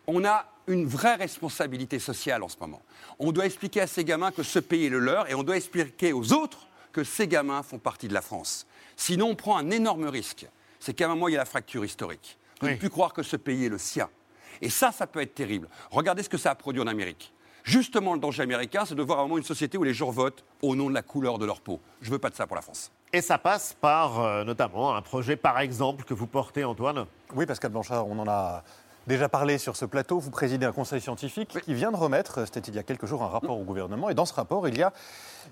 on a une vraie responsabilité sociale en ce moment. On doit expliquer à ces gamins que ce pays est le leur et on doit expliquer aux autres que ces gamins font partie de la France. Sinon, on prend un énorme risque. C'est qu'à un moment, il y a la fracture historique. On ne peut plus croire que ce pays est le sien. Et ça, ça peut être terrible. Regardez ce que ça a produit en Amérique. Justement, le danger américain, c'est de voir à un moment une société où les gens votent au nom de la couleur de leur peau. Je ne veux pas de ça pour la France. Et ça passe par euh, notamment un projet, par exemple, que vous portez, Antoine? Oui, Pascal Blanchard, on en a déjà parlé sur ce plateau. Vous présidez un conseil scientifique qui vient de remettre, c'était il y a quelques jours, un rapport au gouvernement. Et dans ce rapport, il y a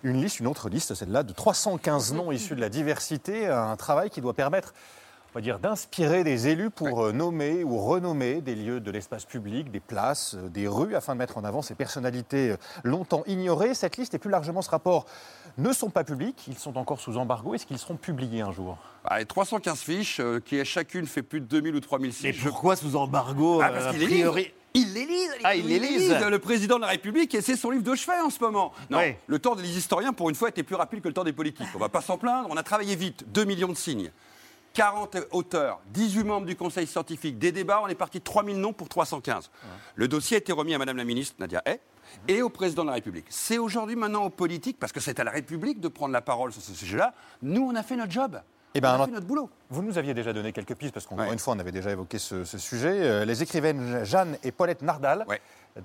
une liste, une autre liste, celle-là, de 315 noms issus de la diversité, un travail qui doit permettre on va dire, d'inspirer des élus pour euh, nommer ou renommer des lieux de l'espace public, des places, euh, des rues, afin de mettre en avant ces personnalités euh, longtemps ignorées. Cette liste et plus largement ce rapport ne sont pas publics, ils sont encore sous embargo. Est-ce qu'ils seront publiés un jour? Ah, 315 fiches, qui chacune fait plus de 2000 ou 3000 signes. Mais pourquoi sous embargo ah, Parce qu'il priori... Il les lise, ah, il les lise. Le président de la République, et c'est son livre de chevet en ce moment. Non, le temps des historiens, pour une fois, était plus rapide que le temps des politiques. On va pas s'en plaindre, on a travaillé vite, 2 millions de signes. 40 auteurs, 18 membres du conseil scientifique, des débats, on est parti de 3000 noms pour 315. Le dossier a été remis à Madame la ministre Nadia Hay et au président de la République. C'est aujourd'hui maintenant aux politiques, parce que c'est à la République de prendre la parole sur ce sujet-là. Nous, on a fait notre job. Eh ben, on a fait notre boulot. Vous nous aviez déjà donné quelques pistes, parce qu'encore une fois, on avait déjà évoqué ce, sujet. Euh, les écrivaines Jeanne et Paulette Nardal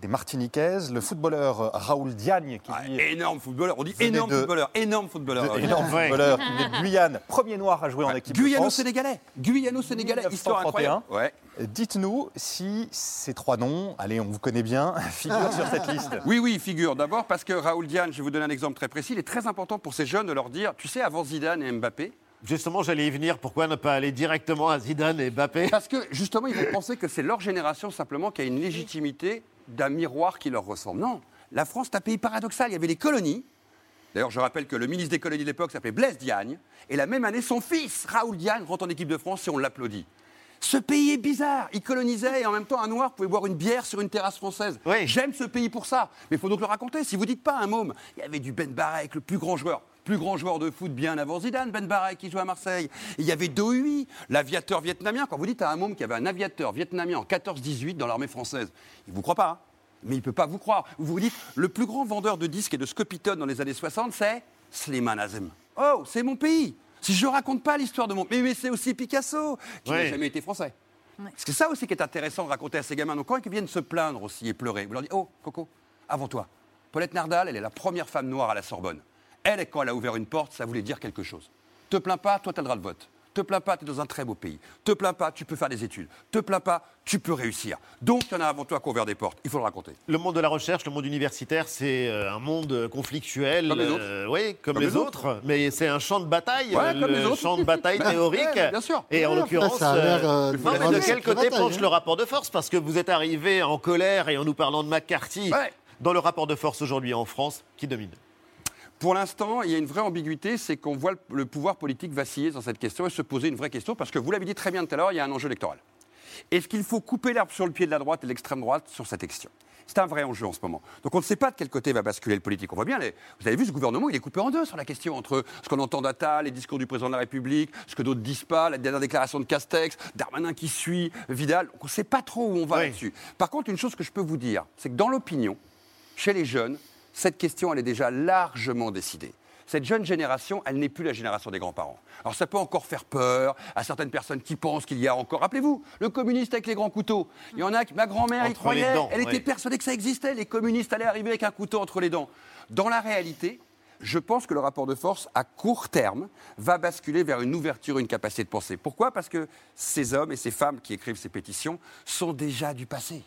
des Martiniquaises, le footballeur Raoul Diagne, qui ah, énorme footballeur, on dit énorme footballeur, énorme footballeur, énorme footballeur, qui de Guyane, premier noir à jouer en équipe Guyano de France. Guyano-sénégalais, Guyano-sénégalais, histoire incroyable. Ouais. Dites-nous si ces trois noms, allez, on vous connaît bien, [laughs] figurent sur cette liste. Oui, oui, figurent. D'abord parce que Raoul Diagne, je vais vous donner un exemple très précis, il est très important pour ces jeunes de leur dire, tu sais, avant Zidane et Mbappé, Justement, j'allais y venir. Pourquoi ne pas aller directement à Zidane et Mbappé? Parce que justement, ils vont penser que c'est leur génération simplement qui a une légitimité d'un miroir qui leur ressemble. Non, la France est un pays paradoxal. Il y avait les colonies. D'ailleurs, je rappelle que le ministre des colonies de l'époque s'appelait Blaise Diagne. Et la même année, son fils, Raoul Diagne, rentre en équipe de France et on l'applaudit. Ce pays est bizarre. Il colonisait et en même temps, un noir pouvait boire une bière sur une terrasse française. J'aime ce pays pour ça. Mais il faut donc le raconter. Si vous dites pas un môme, il y avait du Ben Barek, le plus grand joueur plus grand joueur de foot bien avant Zidane, Ben Barek, qui joue à Marseille. il y avait Do Huy, l'aviateur vietnamien. Quand vous dites à un môme qu'il y avait un aviateur vietnamien en 14-18 dans l'armée française, il ne vous croit pas. Hein. mais il ne peut pas vous croire. Vous vous dites, le plus grand vendeur de disques et de Scopitone dans les années 60, c'est Slimane Azem. Oh, c'est mon pays. Si je ne raconte pas l'histoire de mon pays, mais c'est aussi Picasso, qui n'a jamais été français. Parce que ça aussi qui est intéressant de raconter à ces gamins. Donc quand ils viennent se plaindre aussi et pleurer, vous leur dites, oh, Coco, avant toi, Paulette Nardal, elle est la première femme noire à la Sorbonne. Elle, quand elle a ouvert une porte, ça voulait dire quelque chose. Te plains pas, toi, tu as le droit de vote. Te plains pas, tu es dans un très beau pays. Te plains pas, tu peux faire des études. Te plains pas, tu peux réussir. Donc, il y en a avant toi qui ont ouvert des portes. Il faut le raconter. Le monde de la recherche, le monde universitaire, c'est euh, un monde conflictuel. Comme les autres. Euh, oui, comme, les, autres. Mais c'est un champ de bataille. le champ de bataille [laughs] théorique. bien sûr. Et en l'occurrence, euh, de quel côté penche le rapport de force? Parce que vous êtes arrivé en colère et en nous parlant de McCarthy. Dans le rapport de force aujourd'hui en France, qui domine? Pour l'instant, il y a une vraie ambiguïté, c'est qu'on voit le pouvoir politique vaciller dans cette question et se poser une vraie question, parce que vous l'avez dit très bien tout à l'heure, il y a un enjeu électoral. Est-ce qu'il faut couper l'herbe sur le pied de la droite et de l'extrême droite sur cette question? C'est un vrai enjeu en ce moment. Donc on ne sait pas de quel côté va basculer le politique. On voit bien, vous avez vu, ce gouvernement, il est coupé en deux sur la question entre ce qu'on entend d'Atal, les discours du président de la République, ce que d'autres disent pas, la dernière déclaration de Castex, Darmanin qui suit, Vidal. On ne sait pas trop où on va là-dessus. Par contre, une chose que je peux vous dire, c'est que dans l'opinion, chez les jeunes, cette question, elle est déjà largement décidée. Cette jeune génération, elle n'est plus la génération des grands-parents. Alors ça peut encore faire peur à certaines personnes qui pensent qu'il y a encore. Rappelez-vous, le communiste avec les grands couteaux. Il y en a qui, ma grand-mère, y croyait, elle était persuadée que ça existait. Les communistes allaient arriver avec un couteau entre les dents. Dans la réalité, je pense que le rapport de force, à court terme, va basculer vers une ouverture, une capacité de penser. Pourquoi? Parce que ces hommes et ces femmes qui écrivent ces pétitions sont déjà du passé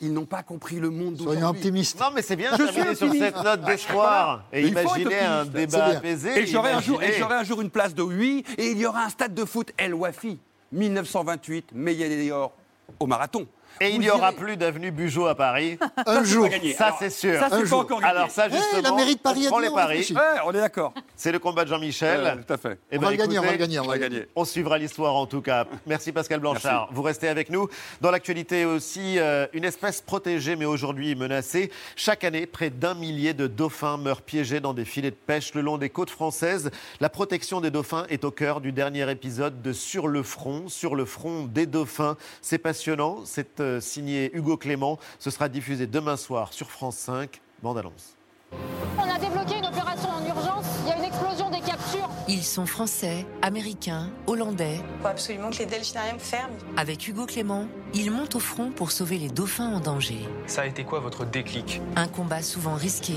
ils n'ont pas compris le monde d'aujourd'hui. Soyons optimistes. Non, mais c'est bien de terminer sur cette note d'espoir et imaginer un débat apaisé. Et j'aurai un, jour, un jour une place de oui, et il y aura un stade de foot El Wafi, 1928, Meilleur au marathon. Et il n'y aura plus d'avenue Bugeaud à Paris. [laughs] un jour. Ça, c'est sûr. Ça, c'est pas encore gagné. Alors, ça, justement, la mairie de Paris on prend les paris. on est d'accord. C'est le combat de Jean-Michel. tout à fait. Eh on, ben, va gagner, on va le gagner, on va gagner. On suivra l'histoire, en tout cas. Merci, Pascal Blanchard. Vous restez avec nous. Dans l'actualité aussi, euh, une espèce protégée, mais aujourd'hui menacée. Chaque année, près d'un millier de dauphins meurent piégés dans des filets de pêche le long des côtes françaises. La protection des dauphins est au cœur du dernier épisode de Sur le front, sur le front des dauphins. C'est passionnant. C'est euh, signé Hugo Clément. Ce sera diffusé demain soir sur France 5. Bande annonce. On a débloqué une opération en urgence. Il y a une explosion des captures. Ils sont français, américains, hollandais. Il faut absolument que les delphinariums ferment. Avec Hugo Clément, ils montent au front pour sauver les dauphins en danger. Ça a été quoi votre déclic? Un combat souvent risqué.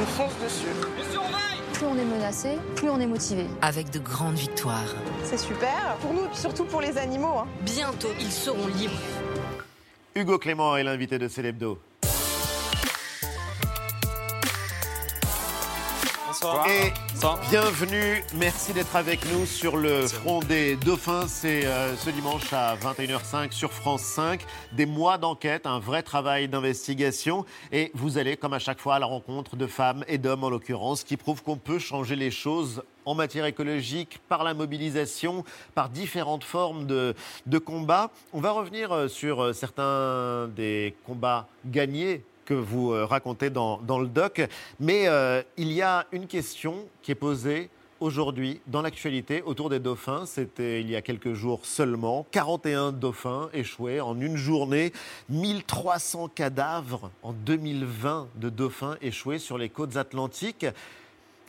On fonce dessus. plus on est menacé, plus on est motivé. Avec de grandes victoires. C'est super pour nous et surtout pour les animaux. Hein. Bientôt, ils seront libres. Hugo Clément est l'invité de Célébdo. Et bienvenue, merci d'être avec nous sur le front des dauphins. C'est euh, ce dimanche à 21h05 sur France 5. Des mois d'enquête, un vrai travail d'investigation. Et vous allez, comme à chaque fois, à la rencontre de femmes et d'hommes en l'occurrence, qui prouvent qu'on peut changer les choses en matière écologique par la mobilisation, par différentes formes de, de combats. On va revenir euh, sur euh, certains des combats gagnés que vous euh, racontez dans, le doc. Mais euh, il y a une question qui est posée aujourd'hui dans l'actualité autour des dauphins. C'était il y a quelques jours seulement. 41 dauphins échoués en une journée. 1300 cadavres en 2020 de dauphins échoués sur les côtes atlantiques.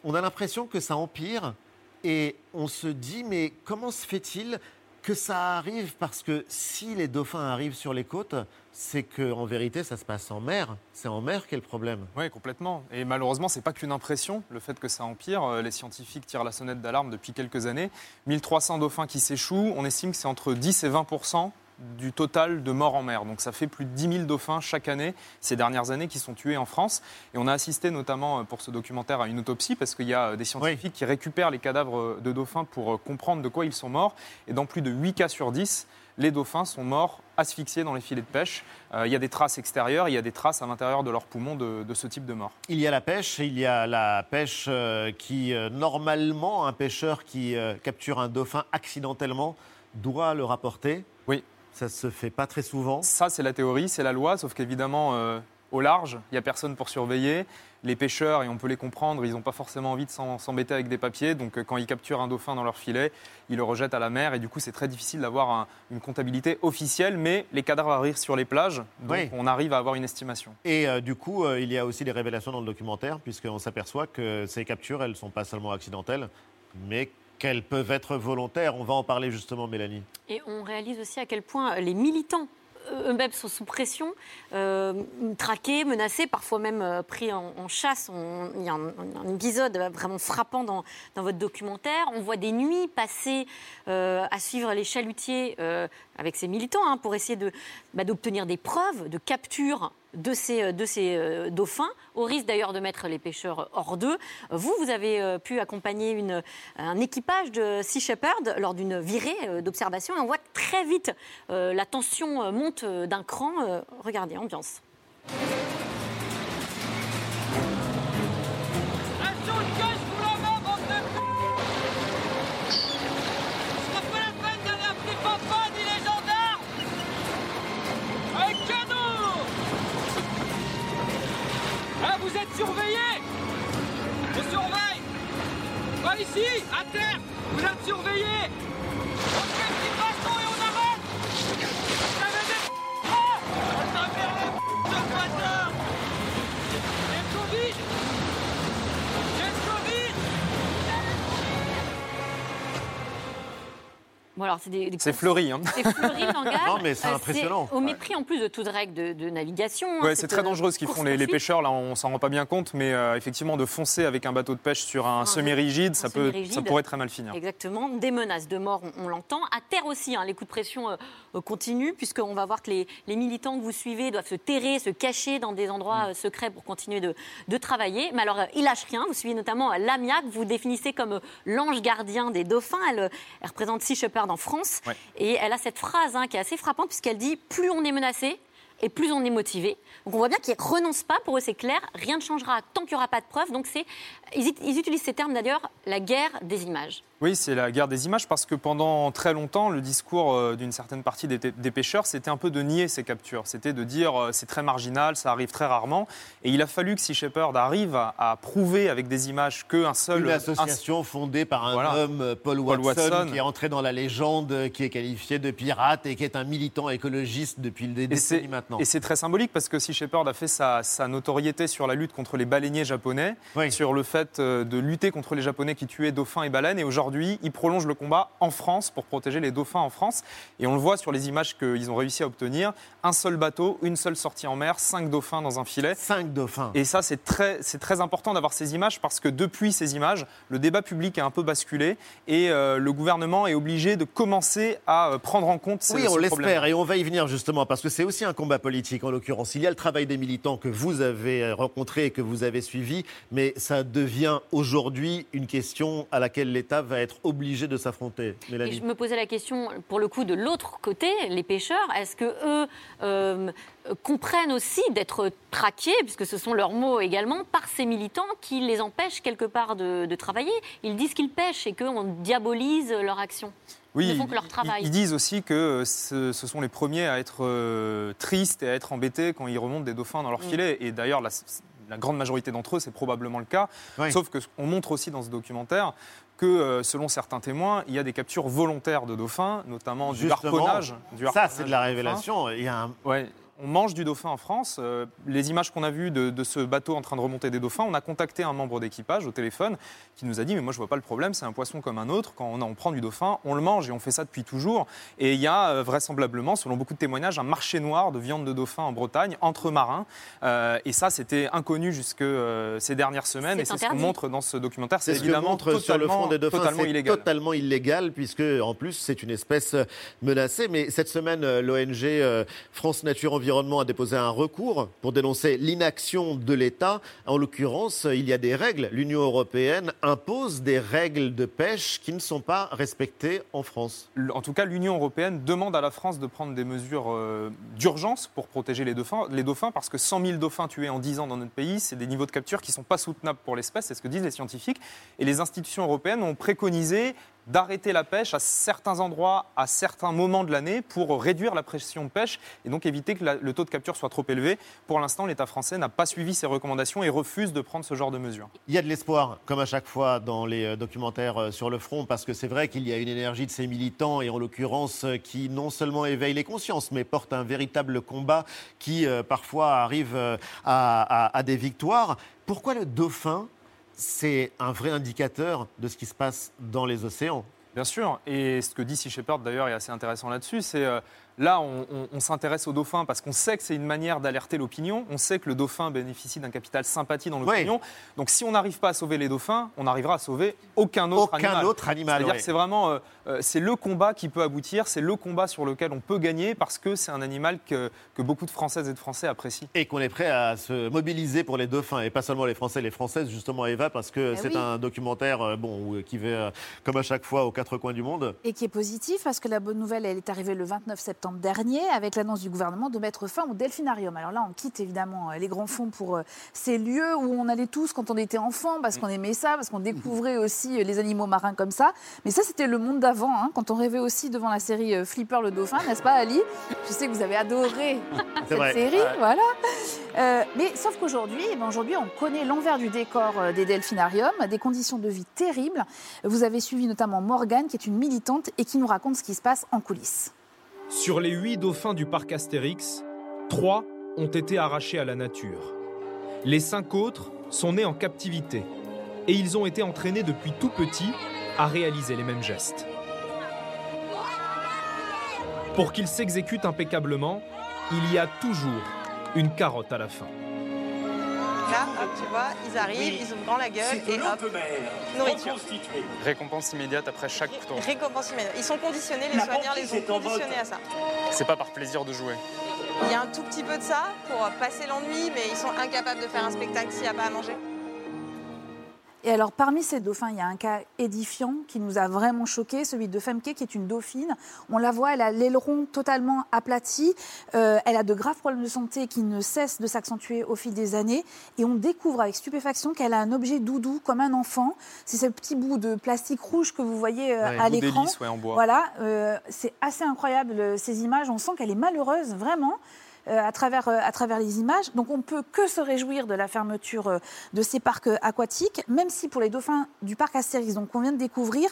On a l'impression que ça empire et on se dit mais comment se fait-il que ça arrive parce que si les dauphins arrivent sur les côtes, c'est qu'en vérité, ça se passe en mer. C'est en mer qu'est le problème. Oui, complètement. Et malheureusement, ce n'est pas qu'une impression, le fait que ça empire. Euh, les scientifiques tirent la sonnette d'alarme depuis quelques années. 1300 dauphins qui s'échouent, on estime que c'est entre 10 et 20 du total de morts en mer. Donc ça fait plus de 10 000 dauphins chaque année, ces dernières années, qui sont tués en France. Et on a assisté notamment euh, pour ce documentaire à une autopsie, parce qu'il y a euh, des scientifiques qui récupèrent les cadavres euh, de dauphins pour comprendre de quoi ils sont morts. Et dans plus de 8 cas sur 10, les dauphins sont morts asphyxiés dans les filets de pêche. il y a des traces extérieures, il y a des traces à l'intérieur de leurs poumons de, ce type de mort. Il y a la pêche, il y a la pêche qui, normalement, un pêcheur qui capture un dauphin accidentellement doit le rapporter. Oui. Ça se fait pas très souvent. Ça, c'est la théorie, c'est la loi, sauf qu'évidemment, euh, au large, il n'y a personne pour surveiller. Les pêcheurs, et on peut les comprendre, ils n'ont pas forcément envie de s'embêter avec des papiers. Donc, euh, quand ils capturent un dauphin dans leur filet, ils le rejettent à la mer. Et du coup, c'est très difficile d'avoir une comptabilité officielle. Mais les cadavres arrivent sur les plages, donc on arrive à avoir une estimation. Et euh, du coup, il y a aussi des révélations dans le documentaire, puisqu'on s'aperçoit que ces captures, elles ne sont pas seulement accidentelles, mais qu'elles peuvent être volontaires. On va en parler justement, Mélanie. Et on réalise aussi à quel point les militants eux-mêmes sont sous pression, euh, traqués, menacés, parfois même euh, pris en, chasse. il y a un, épisode vraiment frappant dans, votre documentaire. On voit des nuits passées euh, à suivre les chalutiers avec ces militants hein, pour essayer bah, d'obtenir des preuves de capture de ces, euh, euh, dauphins, au risque d'ailleurs de mettre les pêcheurs hors d'eux. Vous, vous avez euh, pu accompagner un équipage de Sea Shepherd lors d'une virée d'observation et on voit très vite la tension monte d'un cran. Regardez, ambiance. Ici, à terre. Vous êtes surveillé c'est fleuri. Hein. C'est fleuri le Non, mais c'est euh, impressionnant. Au mépris en plus de toute règle de, navigation. Hein, ouais, c'est très dangereux ce qu'ils font les, pêcheurs. Là, on s'en rend pas bien compte, mais euh, effectivement, de foncer avec un bateau de pêche sur un, semi-rigide, ça, peut, ça pourrait très mal finir. Exactement. Des menaces de mort, on, l'entend. À terre aussi, hein, les coups de pression euh, continuent, puisqu'on va voir que les, militants que vous suivez doivent se terrer, se cacher dans des endroits mm. secrets pour continuer de, de, travailler. Mais alors, ils lâchent rien. Vous suivez notamment Lamia, que vous définissez comme l'ange gardien des dauphins. Elle, représente Sea Shepherd en France. Et elle a cette phrase hein, qui est assez frappante puisqu'elle dit plus on est menacé et plus on est motivé. Donc on voit bien qu'ils ne renoncent pas, pour eux c'est clair, rien ne changera tant qu'il n'y aura pas de preuves. Donc c'est, ils, utilisent ces termes d'ailleurs, la guerre des images. Oui, c'est la guerre des images parce que pendant très longtemps, le discours euh, d'une certaine partie des, pêcheurs, c'était un peu de nier ces captures. C'était de dire euh, c'est très marginal, ça arrive très rarement. Et il a fallu que Sea Shepherd arrive à, prouver avec des images qu'un seul. Une association fondée par un homme, Paul Watson, qui est entré dans la légende, qui est qualifié de pirate et qui est un militant écologiste depuis le début maintenant. Et c'est très symbolique parce que Sea Shepherd a fait sa, notoriété sur la lutte contre les baleiniers japonais, sur le fait euh, de lutter contre les Japonais qui tuaient dauphins et baleines. Et aujourd'hui, il prolonge le combat en France pour protéger les dauphins en France. Et on le voit sur les images qu'ils ont réussi à obtenir. Un seul bateau, une seule sortie en mer, cinq dauphins dans un filet. Cinq dauphins. Et ça, c'est très, c'est très important d'avoir ces images parce que depuis ces images, le débat public a un peu basculé et euh, le gouvernement est obligé de commencer à euh, prendre en compte ces Oui, on l'espère et on va y venir justement parce que c'est aussi un combat politique en l'occurrence. Il y a le travail des militants que vous avez rencontrés et que vous avez suivi, mais ça devient aujourd'hui une question à laquelle l'État va être obligé de s'affronter. je me posais la question pour le coup de l'autre côté, les pêcheurs. Est-ce que eux euh, comprennent aussi d'être traqués, puisque ce sont leurs mots également, par ces militants qui les empêchent quelque part de, travailler? Ils disent qu'ils pêchent et qu'on diabolise leur action. Oui, ils, font que leur travail. ils disent aussi que ce, sont les premiers à être euh, tristes et à être embêtés quand ils remontent des dauphins dans leur mm. filet. Et d'ailleurs, la, grande majorité d'entre eux, c'est probablement le cas. Sauf qu'on montre aussi dans ce documentaire que, euh, selon certains témoins, il y a des captures volontaires de dauphins, notamment du harponnage. Du ça, c'est de la révélation. Il y a un on mange du dauphin en France. Euh, les images qu'on a vues de, ce bateau en train de remonter des dauphins, on a contacté un membre d'équipage au téléphone qui nous a dit Mais moi, je vois pas le problème, c'est un poisson comme un autre. Quand on, prend du dauphin, on le mange et on fait ça depuis toujours. Et il y a euh, vraisemblablement, selon beaucoup de témoignages, un marché noir de viande de dauphin en Bretagne entre marins. Euh, et ça, c'était inconnu jusque ces dernières semaines. Et c'est ce qu'on montre dans ce documentaire. C'est évidemment totalement, sur le front des dauphins, totalement illégal. Totalement illégal, puisque en plus, c'est une espèce menacée. Mais cette semaine, l'ONG France Nature Environnement Environnement a déposé un recours pour dénoncer l'inaction de l'État. En l'occurrence, il y a des règles. L'Union européenne impose des règles de pêche qui ne sont pas respectées en France. En tout cas, l'Union européenne demande à la France de prendre des mesures euh, d'urgence pour protéger les dauphins, les dauphins, parce que 100 000 dauphins tués en 10 ans dans notre pays, c'est des niveaux de capture qui ne sont pas soutenables pour l'espèce, c'est ce que disent les scientifiques. Et les institutions européennes ont préconisé d'arrêter la pêche à certains endroits, à certains moments de l'année, pour réduire la pression de pêche et donc éviter que le taux de capture soit trop élevé. Pour l'instant, l'État français n'a pas suivi ces recommandations et refuse de prendre ce genre de mesures. Il y a de l'espoir, comme à chaque fois dans les euh, documentaires euh, sur le front, parce que c'est vrai qu'il y a une énergie de ces militants, et en l'occurrence, euh, qui non seulement éveille les consciences, mais porte un véritable combat qui parfois arrive à des victoires. Pourquoi le dauphin c'est un vrai indicateur de ce qui se passe dans les océans. Bien sûr, et ce que dit Sea Shepherd d'ailleurs est assez intéressant là-dessus, c'est euh, Là, on, s'intéresse au dauphin parce qu'on sait que c'est une manière d'alerter l'opinion. On sait que le dauphin bénéficie d'un capital sympathie dans l'opinion. Donc, si on n'arrive pas à sauver les dauphins, on n'arrivera à sauver aucun autre aucun animal. autre animal. C'est-à-dire que c'est vraiment euh, euh, c'est le combat qui peut aboutir. C'est le combat sur lequel on peut gagner parce que c'est un animal que, que beaucoup de Françaises et de Français apprécient. Et qu'on est prêt à se mobiliser pour les dauphins et pas seulement les Français, les Françaises justement Eva parce que eh c'est un documentaire euh, bon qui va comme à chaque fois aux quatre coins du monde. Et qui est positif parce que la bonne nouvelle elle est arrivée le 29 septembre dernier avec l'annonce du gouvernement de mettre fin au delphinarium. Alors là, on quitte évidemment euh, les grands fonds pour euh, ces lieux où on allait tous quand on était enfant, parce qu'on aimait ça, parce qu'on découvrait aussi euh, les animaux marins comme ça. Mais ça, c'était le monde d'avant, hein, quand on rêvait aussi devant la série Flipper le dauphin, n'est-ce pas, Ali? Je sais que vous avez adoré [laughs] cette série, voilà. mais sauf qu'aujourd'hui, eh ben, aujourd'hui, on connaît l'envers du décor des delphinariums, des conditions de vie terribles. Vous avez suivi notamment Morgane, qui est une militante et qui nous raconte ce qui se passe en coulisses. Sur les huit dauphins du parc Astérix, trois ont été arrachés à la nature. Les cinq autres sont nés en captivité et ils ont été entraînés depuis tout petit à réaliser les mêmes gestes. Pour qu'ils s'exécutent impeccablement, il y a toujours une carotte à la fin. Là, tu vois, ils arrivent, ils ouvrent grand la gueule et hop, nourriture. Récompense immédiate après chaque tour. Récompense immédiate. Ils sont conditionnés, les soigneurs les ont conditionnés à ça. C'est pas par plaisir de jouer. Il y a un tout petit peu de ça pour passer l'ennui, mais ils sont incapables de faire un spectacle s'il n'y a pas à manger. Et alors, parmi ces dauphins, il y a un cas édifiant qui nous a vraiment choqué, celui de Femke, qui est une dauphine. On la voit, elle a l'aileron totalement aplati. Euh, elle a de graves problèmes de santé qui ne cessent de s'accentuer au fil des années. Et on découvre avec stupéfaction qu'elle a un objet doudou comme un enfant. C'est ce petit bout de plastique rouge que vous voyez euh, à l'écran. Voilà, euh, c'est assez incroyable ces images. On sent qu'elle est malheureuse, vraiment. Euh, à, travers, euh, à travers les images. Donc on ne peut que se réjouir de la fermeture euh, de ces parcs aquatiques, même si pour les dauphins du parc Astérix, donc qu'on vient de découvrir,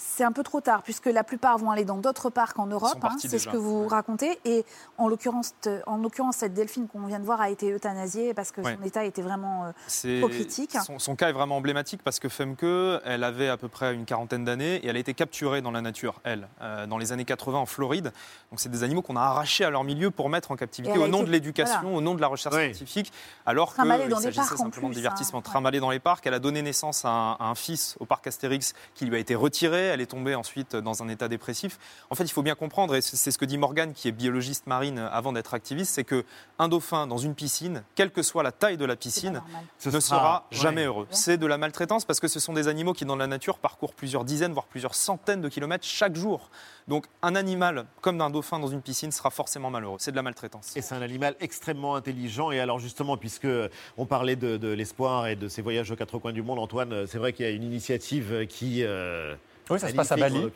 c'est un peu trop tard, puisque la plupart vont aller dans d'autres parcs en Europe. Hein, c'est ce que vous racontez. Et en l'occurrence, en l'occurrence cette delphine qu'on vient de voir a été euthanasiée parce que son état était vraiment euh, trop critique. Son, cas est vraiment emblématique parce que Femke, elle avait à peu près une quarantaine d'années et elle a été capturée dans la nature, elle, euh, dans les années 80 en Floride. Donc c'est des animaux qu'on a arrachés à leur milieu pour mettre en captivité au nom de l'éducation, au nom de la recherche scientifique, alors qu'il s'agissait simplement de divertissement. Hein. dans les parcs. Elle a donné naissance à un fils au parc Astérix qui lui a été retiré elle est tombée ensuite dans un état dépressif. En fait, il faut bien comprendre, et c'est ce que dit Morgane, qui est biologiste marine avant d'être activiste, c'est qu'un dauphin dans une piscine, quelle que soit la taille de la piscine, ne sera jamais heureux. C'est de la maltraitance parce que ce sont des animaux qui, dans la nature, parcourent plusieurs dizaines, voire plusieurs centaines de kilomètres chaque jour. Donc un animal comme un dauphin dans une piscine sera forcément malheureux. C'est de la maltraitance. Et c'est un animal extrêmement intelligent. Et alors justement, puisque on parlait de, l'espoir et de ses voyages aux quatre coins du monde, Antoine, c'est vrai qu'il y a une initiative qui... Euh, oui, ça se passe à Bali,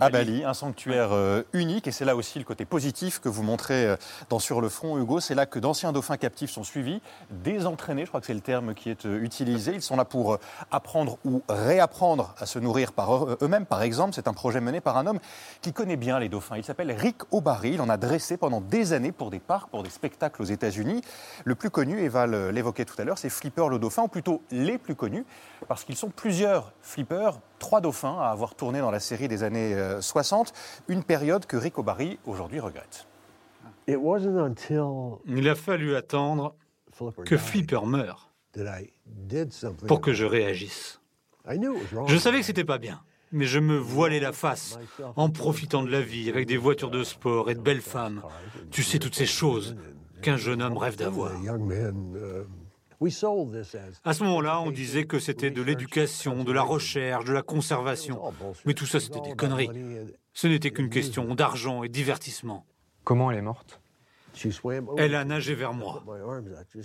à Bali, un sanctuaire euh, unique. Et c'est là aussi le côté positif que vous montrez euh, dans Sur le front, Hugo. C'est là que d'anciens dauphins captifs sont suivis, désentraînés, je crois que c'est le terme qui est euh, utilisé. Ils sont là pour apprendre ou réapprendre à se nourrir par eux-mêmes. Par exemple, c'est un projet mené par un homme qui connaît bien les dauphins. Il s'appelle Rick O'Barry. Il en a dressé pendant des années pour des parcs, pour des spectacles aux États-Unis. Le plus connu, Eva l'évoquait tout à l'heure, c'est Flipper le dauphin, ou plutôt les plus connus, parce qu'ils sont plusieurs flippers trois dauphins à avoir tourné dans la série des années 60, euh, une période que Rico Barry aujourd'hui regrette. Il a fallu attendre que Flipper meure pour que je réagisse. Je savais que c'était pas bien, mais je me voilais la face en profitant de la vie avec des voitures de sport et de belles femmes. Tu sais toutes ces choses qu'un jeune homme rêve d'avoir. À ce moment-là, on disait que c'était de l'éducation, de la recherche, de la conservation. Mais tout ça, c'était des conneries. Ce n'était qu'une question d'argent et de divertissement. Comment elle est morte? Elle a nagé vers moi.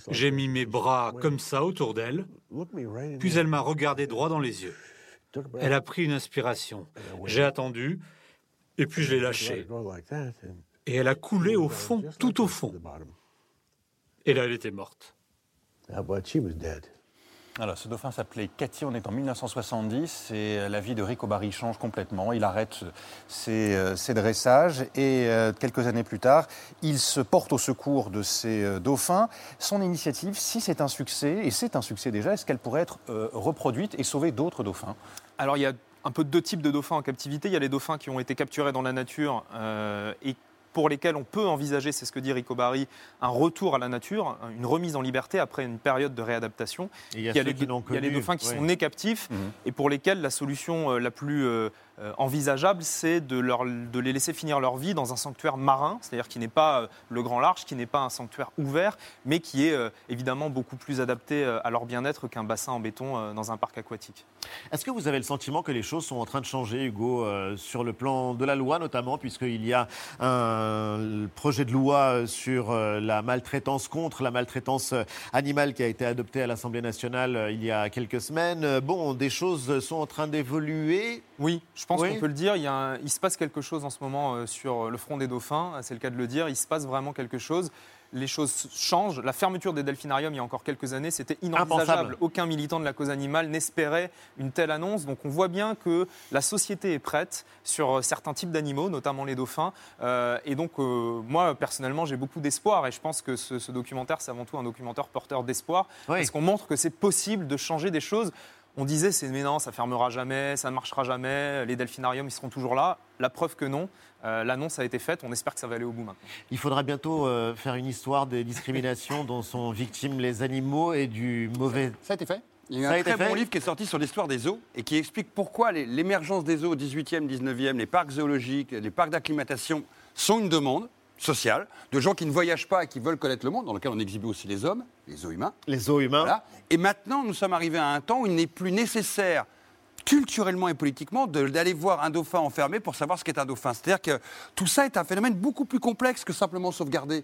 J'ai mis mes bras comme ça autour d'elle, puis elle m'a regardé droit dans les yeux. Elle a pris une inspiration. J'ai attendu, et puis je l'ai lâchée. Et elle a coulé au fond, tout au fond. Et là, elle était morte. Alors, ce dauphin s'appelait Cathy, on est en 1970 et la vie de Rico Barry change complètement. Il arrête ses, euh, dressages et euh, quelques années plus tard, il se porte au secours de ces euh, dauphins. Son initiative, si c'est un succès, et c'est un succès déjà, est-ce qu'elle pourrait être reproduite et sauver d'autres dauphins? Alors, il y a un peu deux types de dauphins en captivité. Il y a les dauphins qui ont été capturés dans la nature et pour lesquels on peut envisager, c'est ce que dit Rico Barry, un retour à la nature, une remise en liberté après une période de réadaptation. il y a, les, dauphins qui sont nés captifs mhm. et pour lesquels la solution euh, la plus euh, euh, envisageable, c'est de, de, les laisser finir leur vie dans un sanctuaire marin, c'est-à-dire qui n'est pas le grand large, qui n'est pas un sanctuaire ouvert, mais qui est évidemment beaucoup plus adapté à leur bien-être qu'un bassin en béton dans un parc aquatique. Est-ce que vous avez le sentiment que les choses sont en train de changer, Hugo, sur le plan de la loi notamment, puisqu'il y a un un projet de loi sur euh, la maltraitance contre la maltraitance animale qui a été adopté à l'Assemblée nationale euh, il y a quelques semaines. Bon, des choses sont en train d'évoluer. Oui, je pense qu'on peut le dire. Il, il, se passe quelque chose en ce moment euh, sur le front des dauphins, c'est le cas de le dire. Il se passe vraiment quelque chose les choses changent. La fermeture des delphinariums il y a encore quelques années, c'était inenvisageable. Aucun militant de la cause animale n'espérait une telle annonce. Donc on voit bien que la société est prête sur euh, certains types d'animaux, notamment les dauphins. Euh, et donc euh, moi, personnellement, j'ai beaucoup d'espoir. Et je pense que ce, documentaire, c'est avant tout un documentaire porteur d'espoir. Parce qu'on montre que c'est possible de changer des choses. On disait, c'est mais non, ça fermera jamais, ça ne marchera jamais, les delphinariums, ils seront toujours là. La preuve que non. Euh, l'annonce a été faite, on espère que ça va aller au bout maintenant. Il faudra bientôt euh, faire une histoire des discriminations dont sont victimes les animaux et du mauvais. Ça a été fait il y a un très bon livre qui est sorti sur l'histoire des zoos et qui explique pourquoi l'émergence des zoos au 18e, 19e, les parcs zoologiques, les parcs d'acclimatation sont une demande sociale de gens qui ne voyagent pas et qui veulent connaître le monde, dans lequel on exhibait aussi les hommes, les zoos humains. Les zoos humains. Et maintenant, nous sommes arrivés à un temps où il n'est plus nécessaire culturellement et politiquement d'aller voir un dauphin enfermé pour savoir ce qu'est un dauphin. C'est-à-dire que tout ça est un phénomène beaucoup plus complexe que simplement sauvegarder.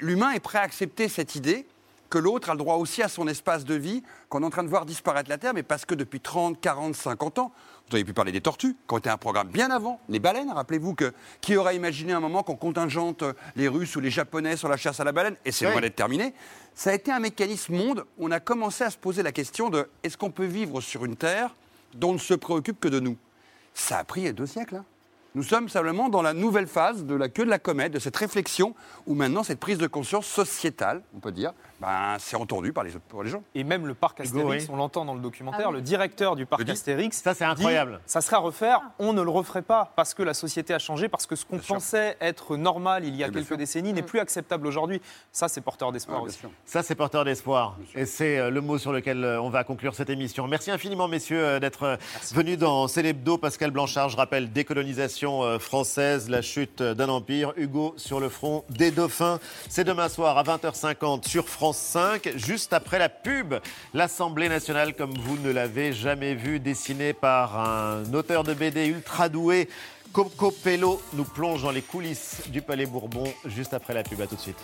L'humain est prêt à accepter cette idée que l'autre a le droit aussi à son espace de vie, qu'on est en train de voir disparaître la Terre, mais parce que depuis 30, 40, 50 ans, vous avez pu parler des tortues, qui ont été un programme bien avant, les baleines, rappelez-vous que qui aurait imaginé un moment qu'on contingente les Russes ou les Japonais sur la chasse à la baleine, et c'est loin d'être terminé, ça a été un mécanisme monde où on a commencé à se poser la question de est-ce qu'on peut vivre sur une Terre dont on ne se préoccupe que de nous? Ça a pris deux siècles. Hein. Nous sommes simplement dans la nouvelle phase de la queue de la comète, de cette réflexion où maintenant cette prise de conscience sociétale, on peut dire, ben, c'est entendu par les, les gens. Et même le parc Astérix, on l'entend dans le documentaire, ah le directeur du parc Astérix. Ça, c'est incroyable. ça sera à refaire, on ne le referait pas parce que la société a changé, parce que ce qu'on pensait être normal il y a quelques décennies n'est mm. plus acceptable aujourd'hui. Ça, c'est porteur d'espoir aussi. Ça, c'est porteur d'espoir. Et c'est euh, le mot sur lequel euh, on va conclure cette émission. Merci infiniment, messieurs, euh, d'être venus dans Célébdo. Pascal Blanchard, je rappelle, décolonisation française, la chute d'un empire. Hugo sur le front des dauphins. C'est demain soir à 20h50 sur France 5, juste après la pub. L'Assemblée nationale, comme vous ne l'avez jamais vu, dessinée par un auteur de BD ultra doué. Coco Pello nous plonge dans les coulisses du Palais Bourbon juste après la pub. À tout de suite.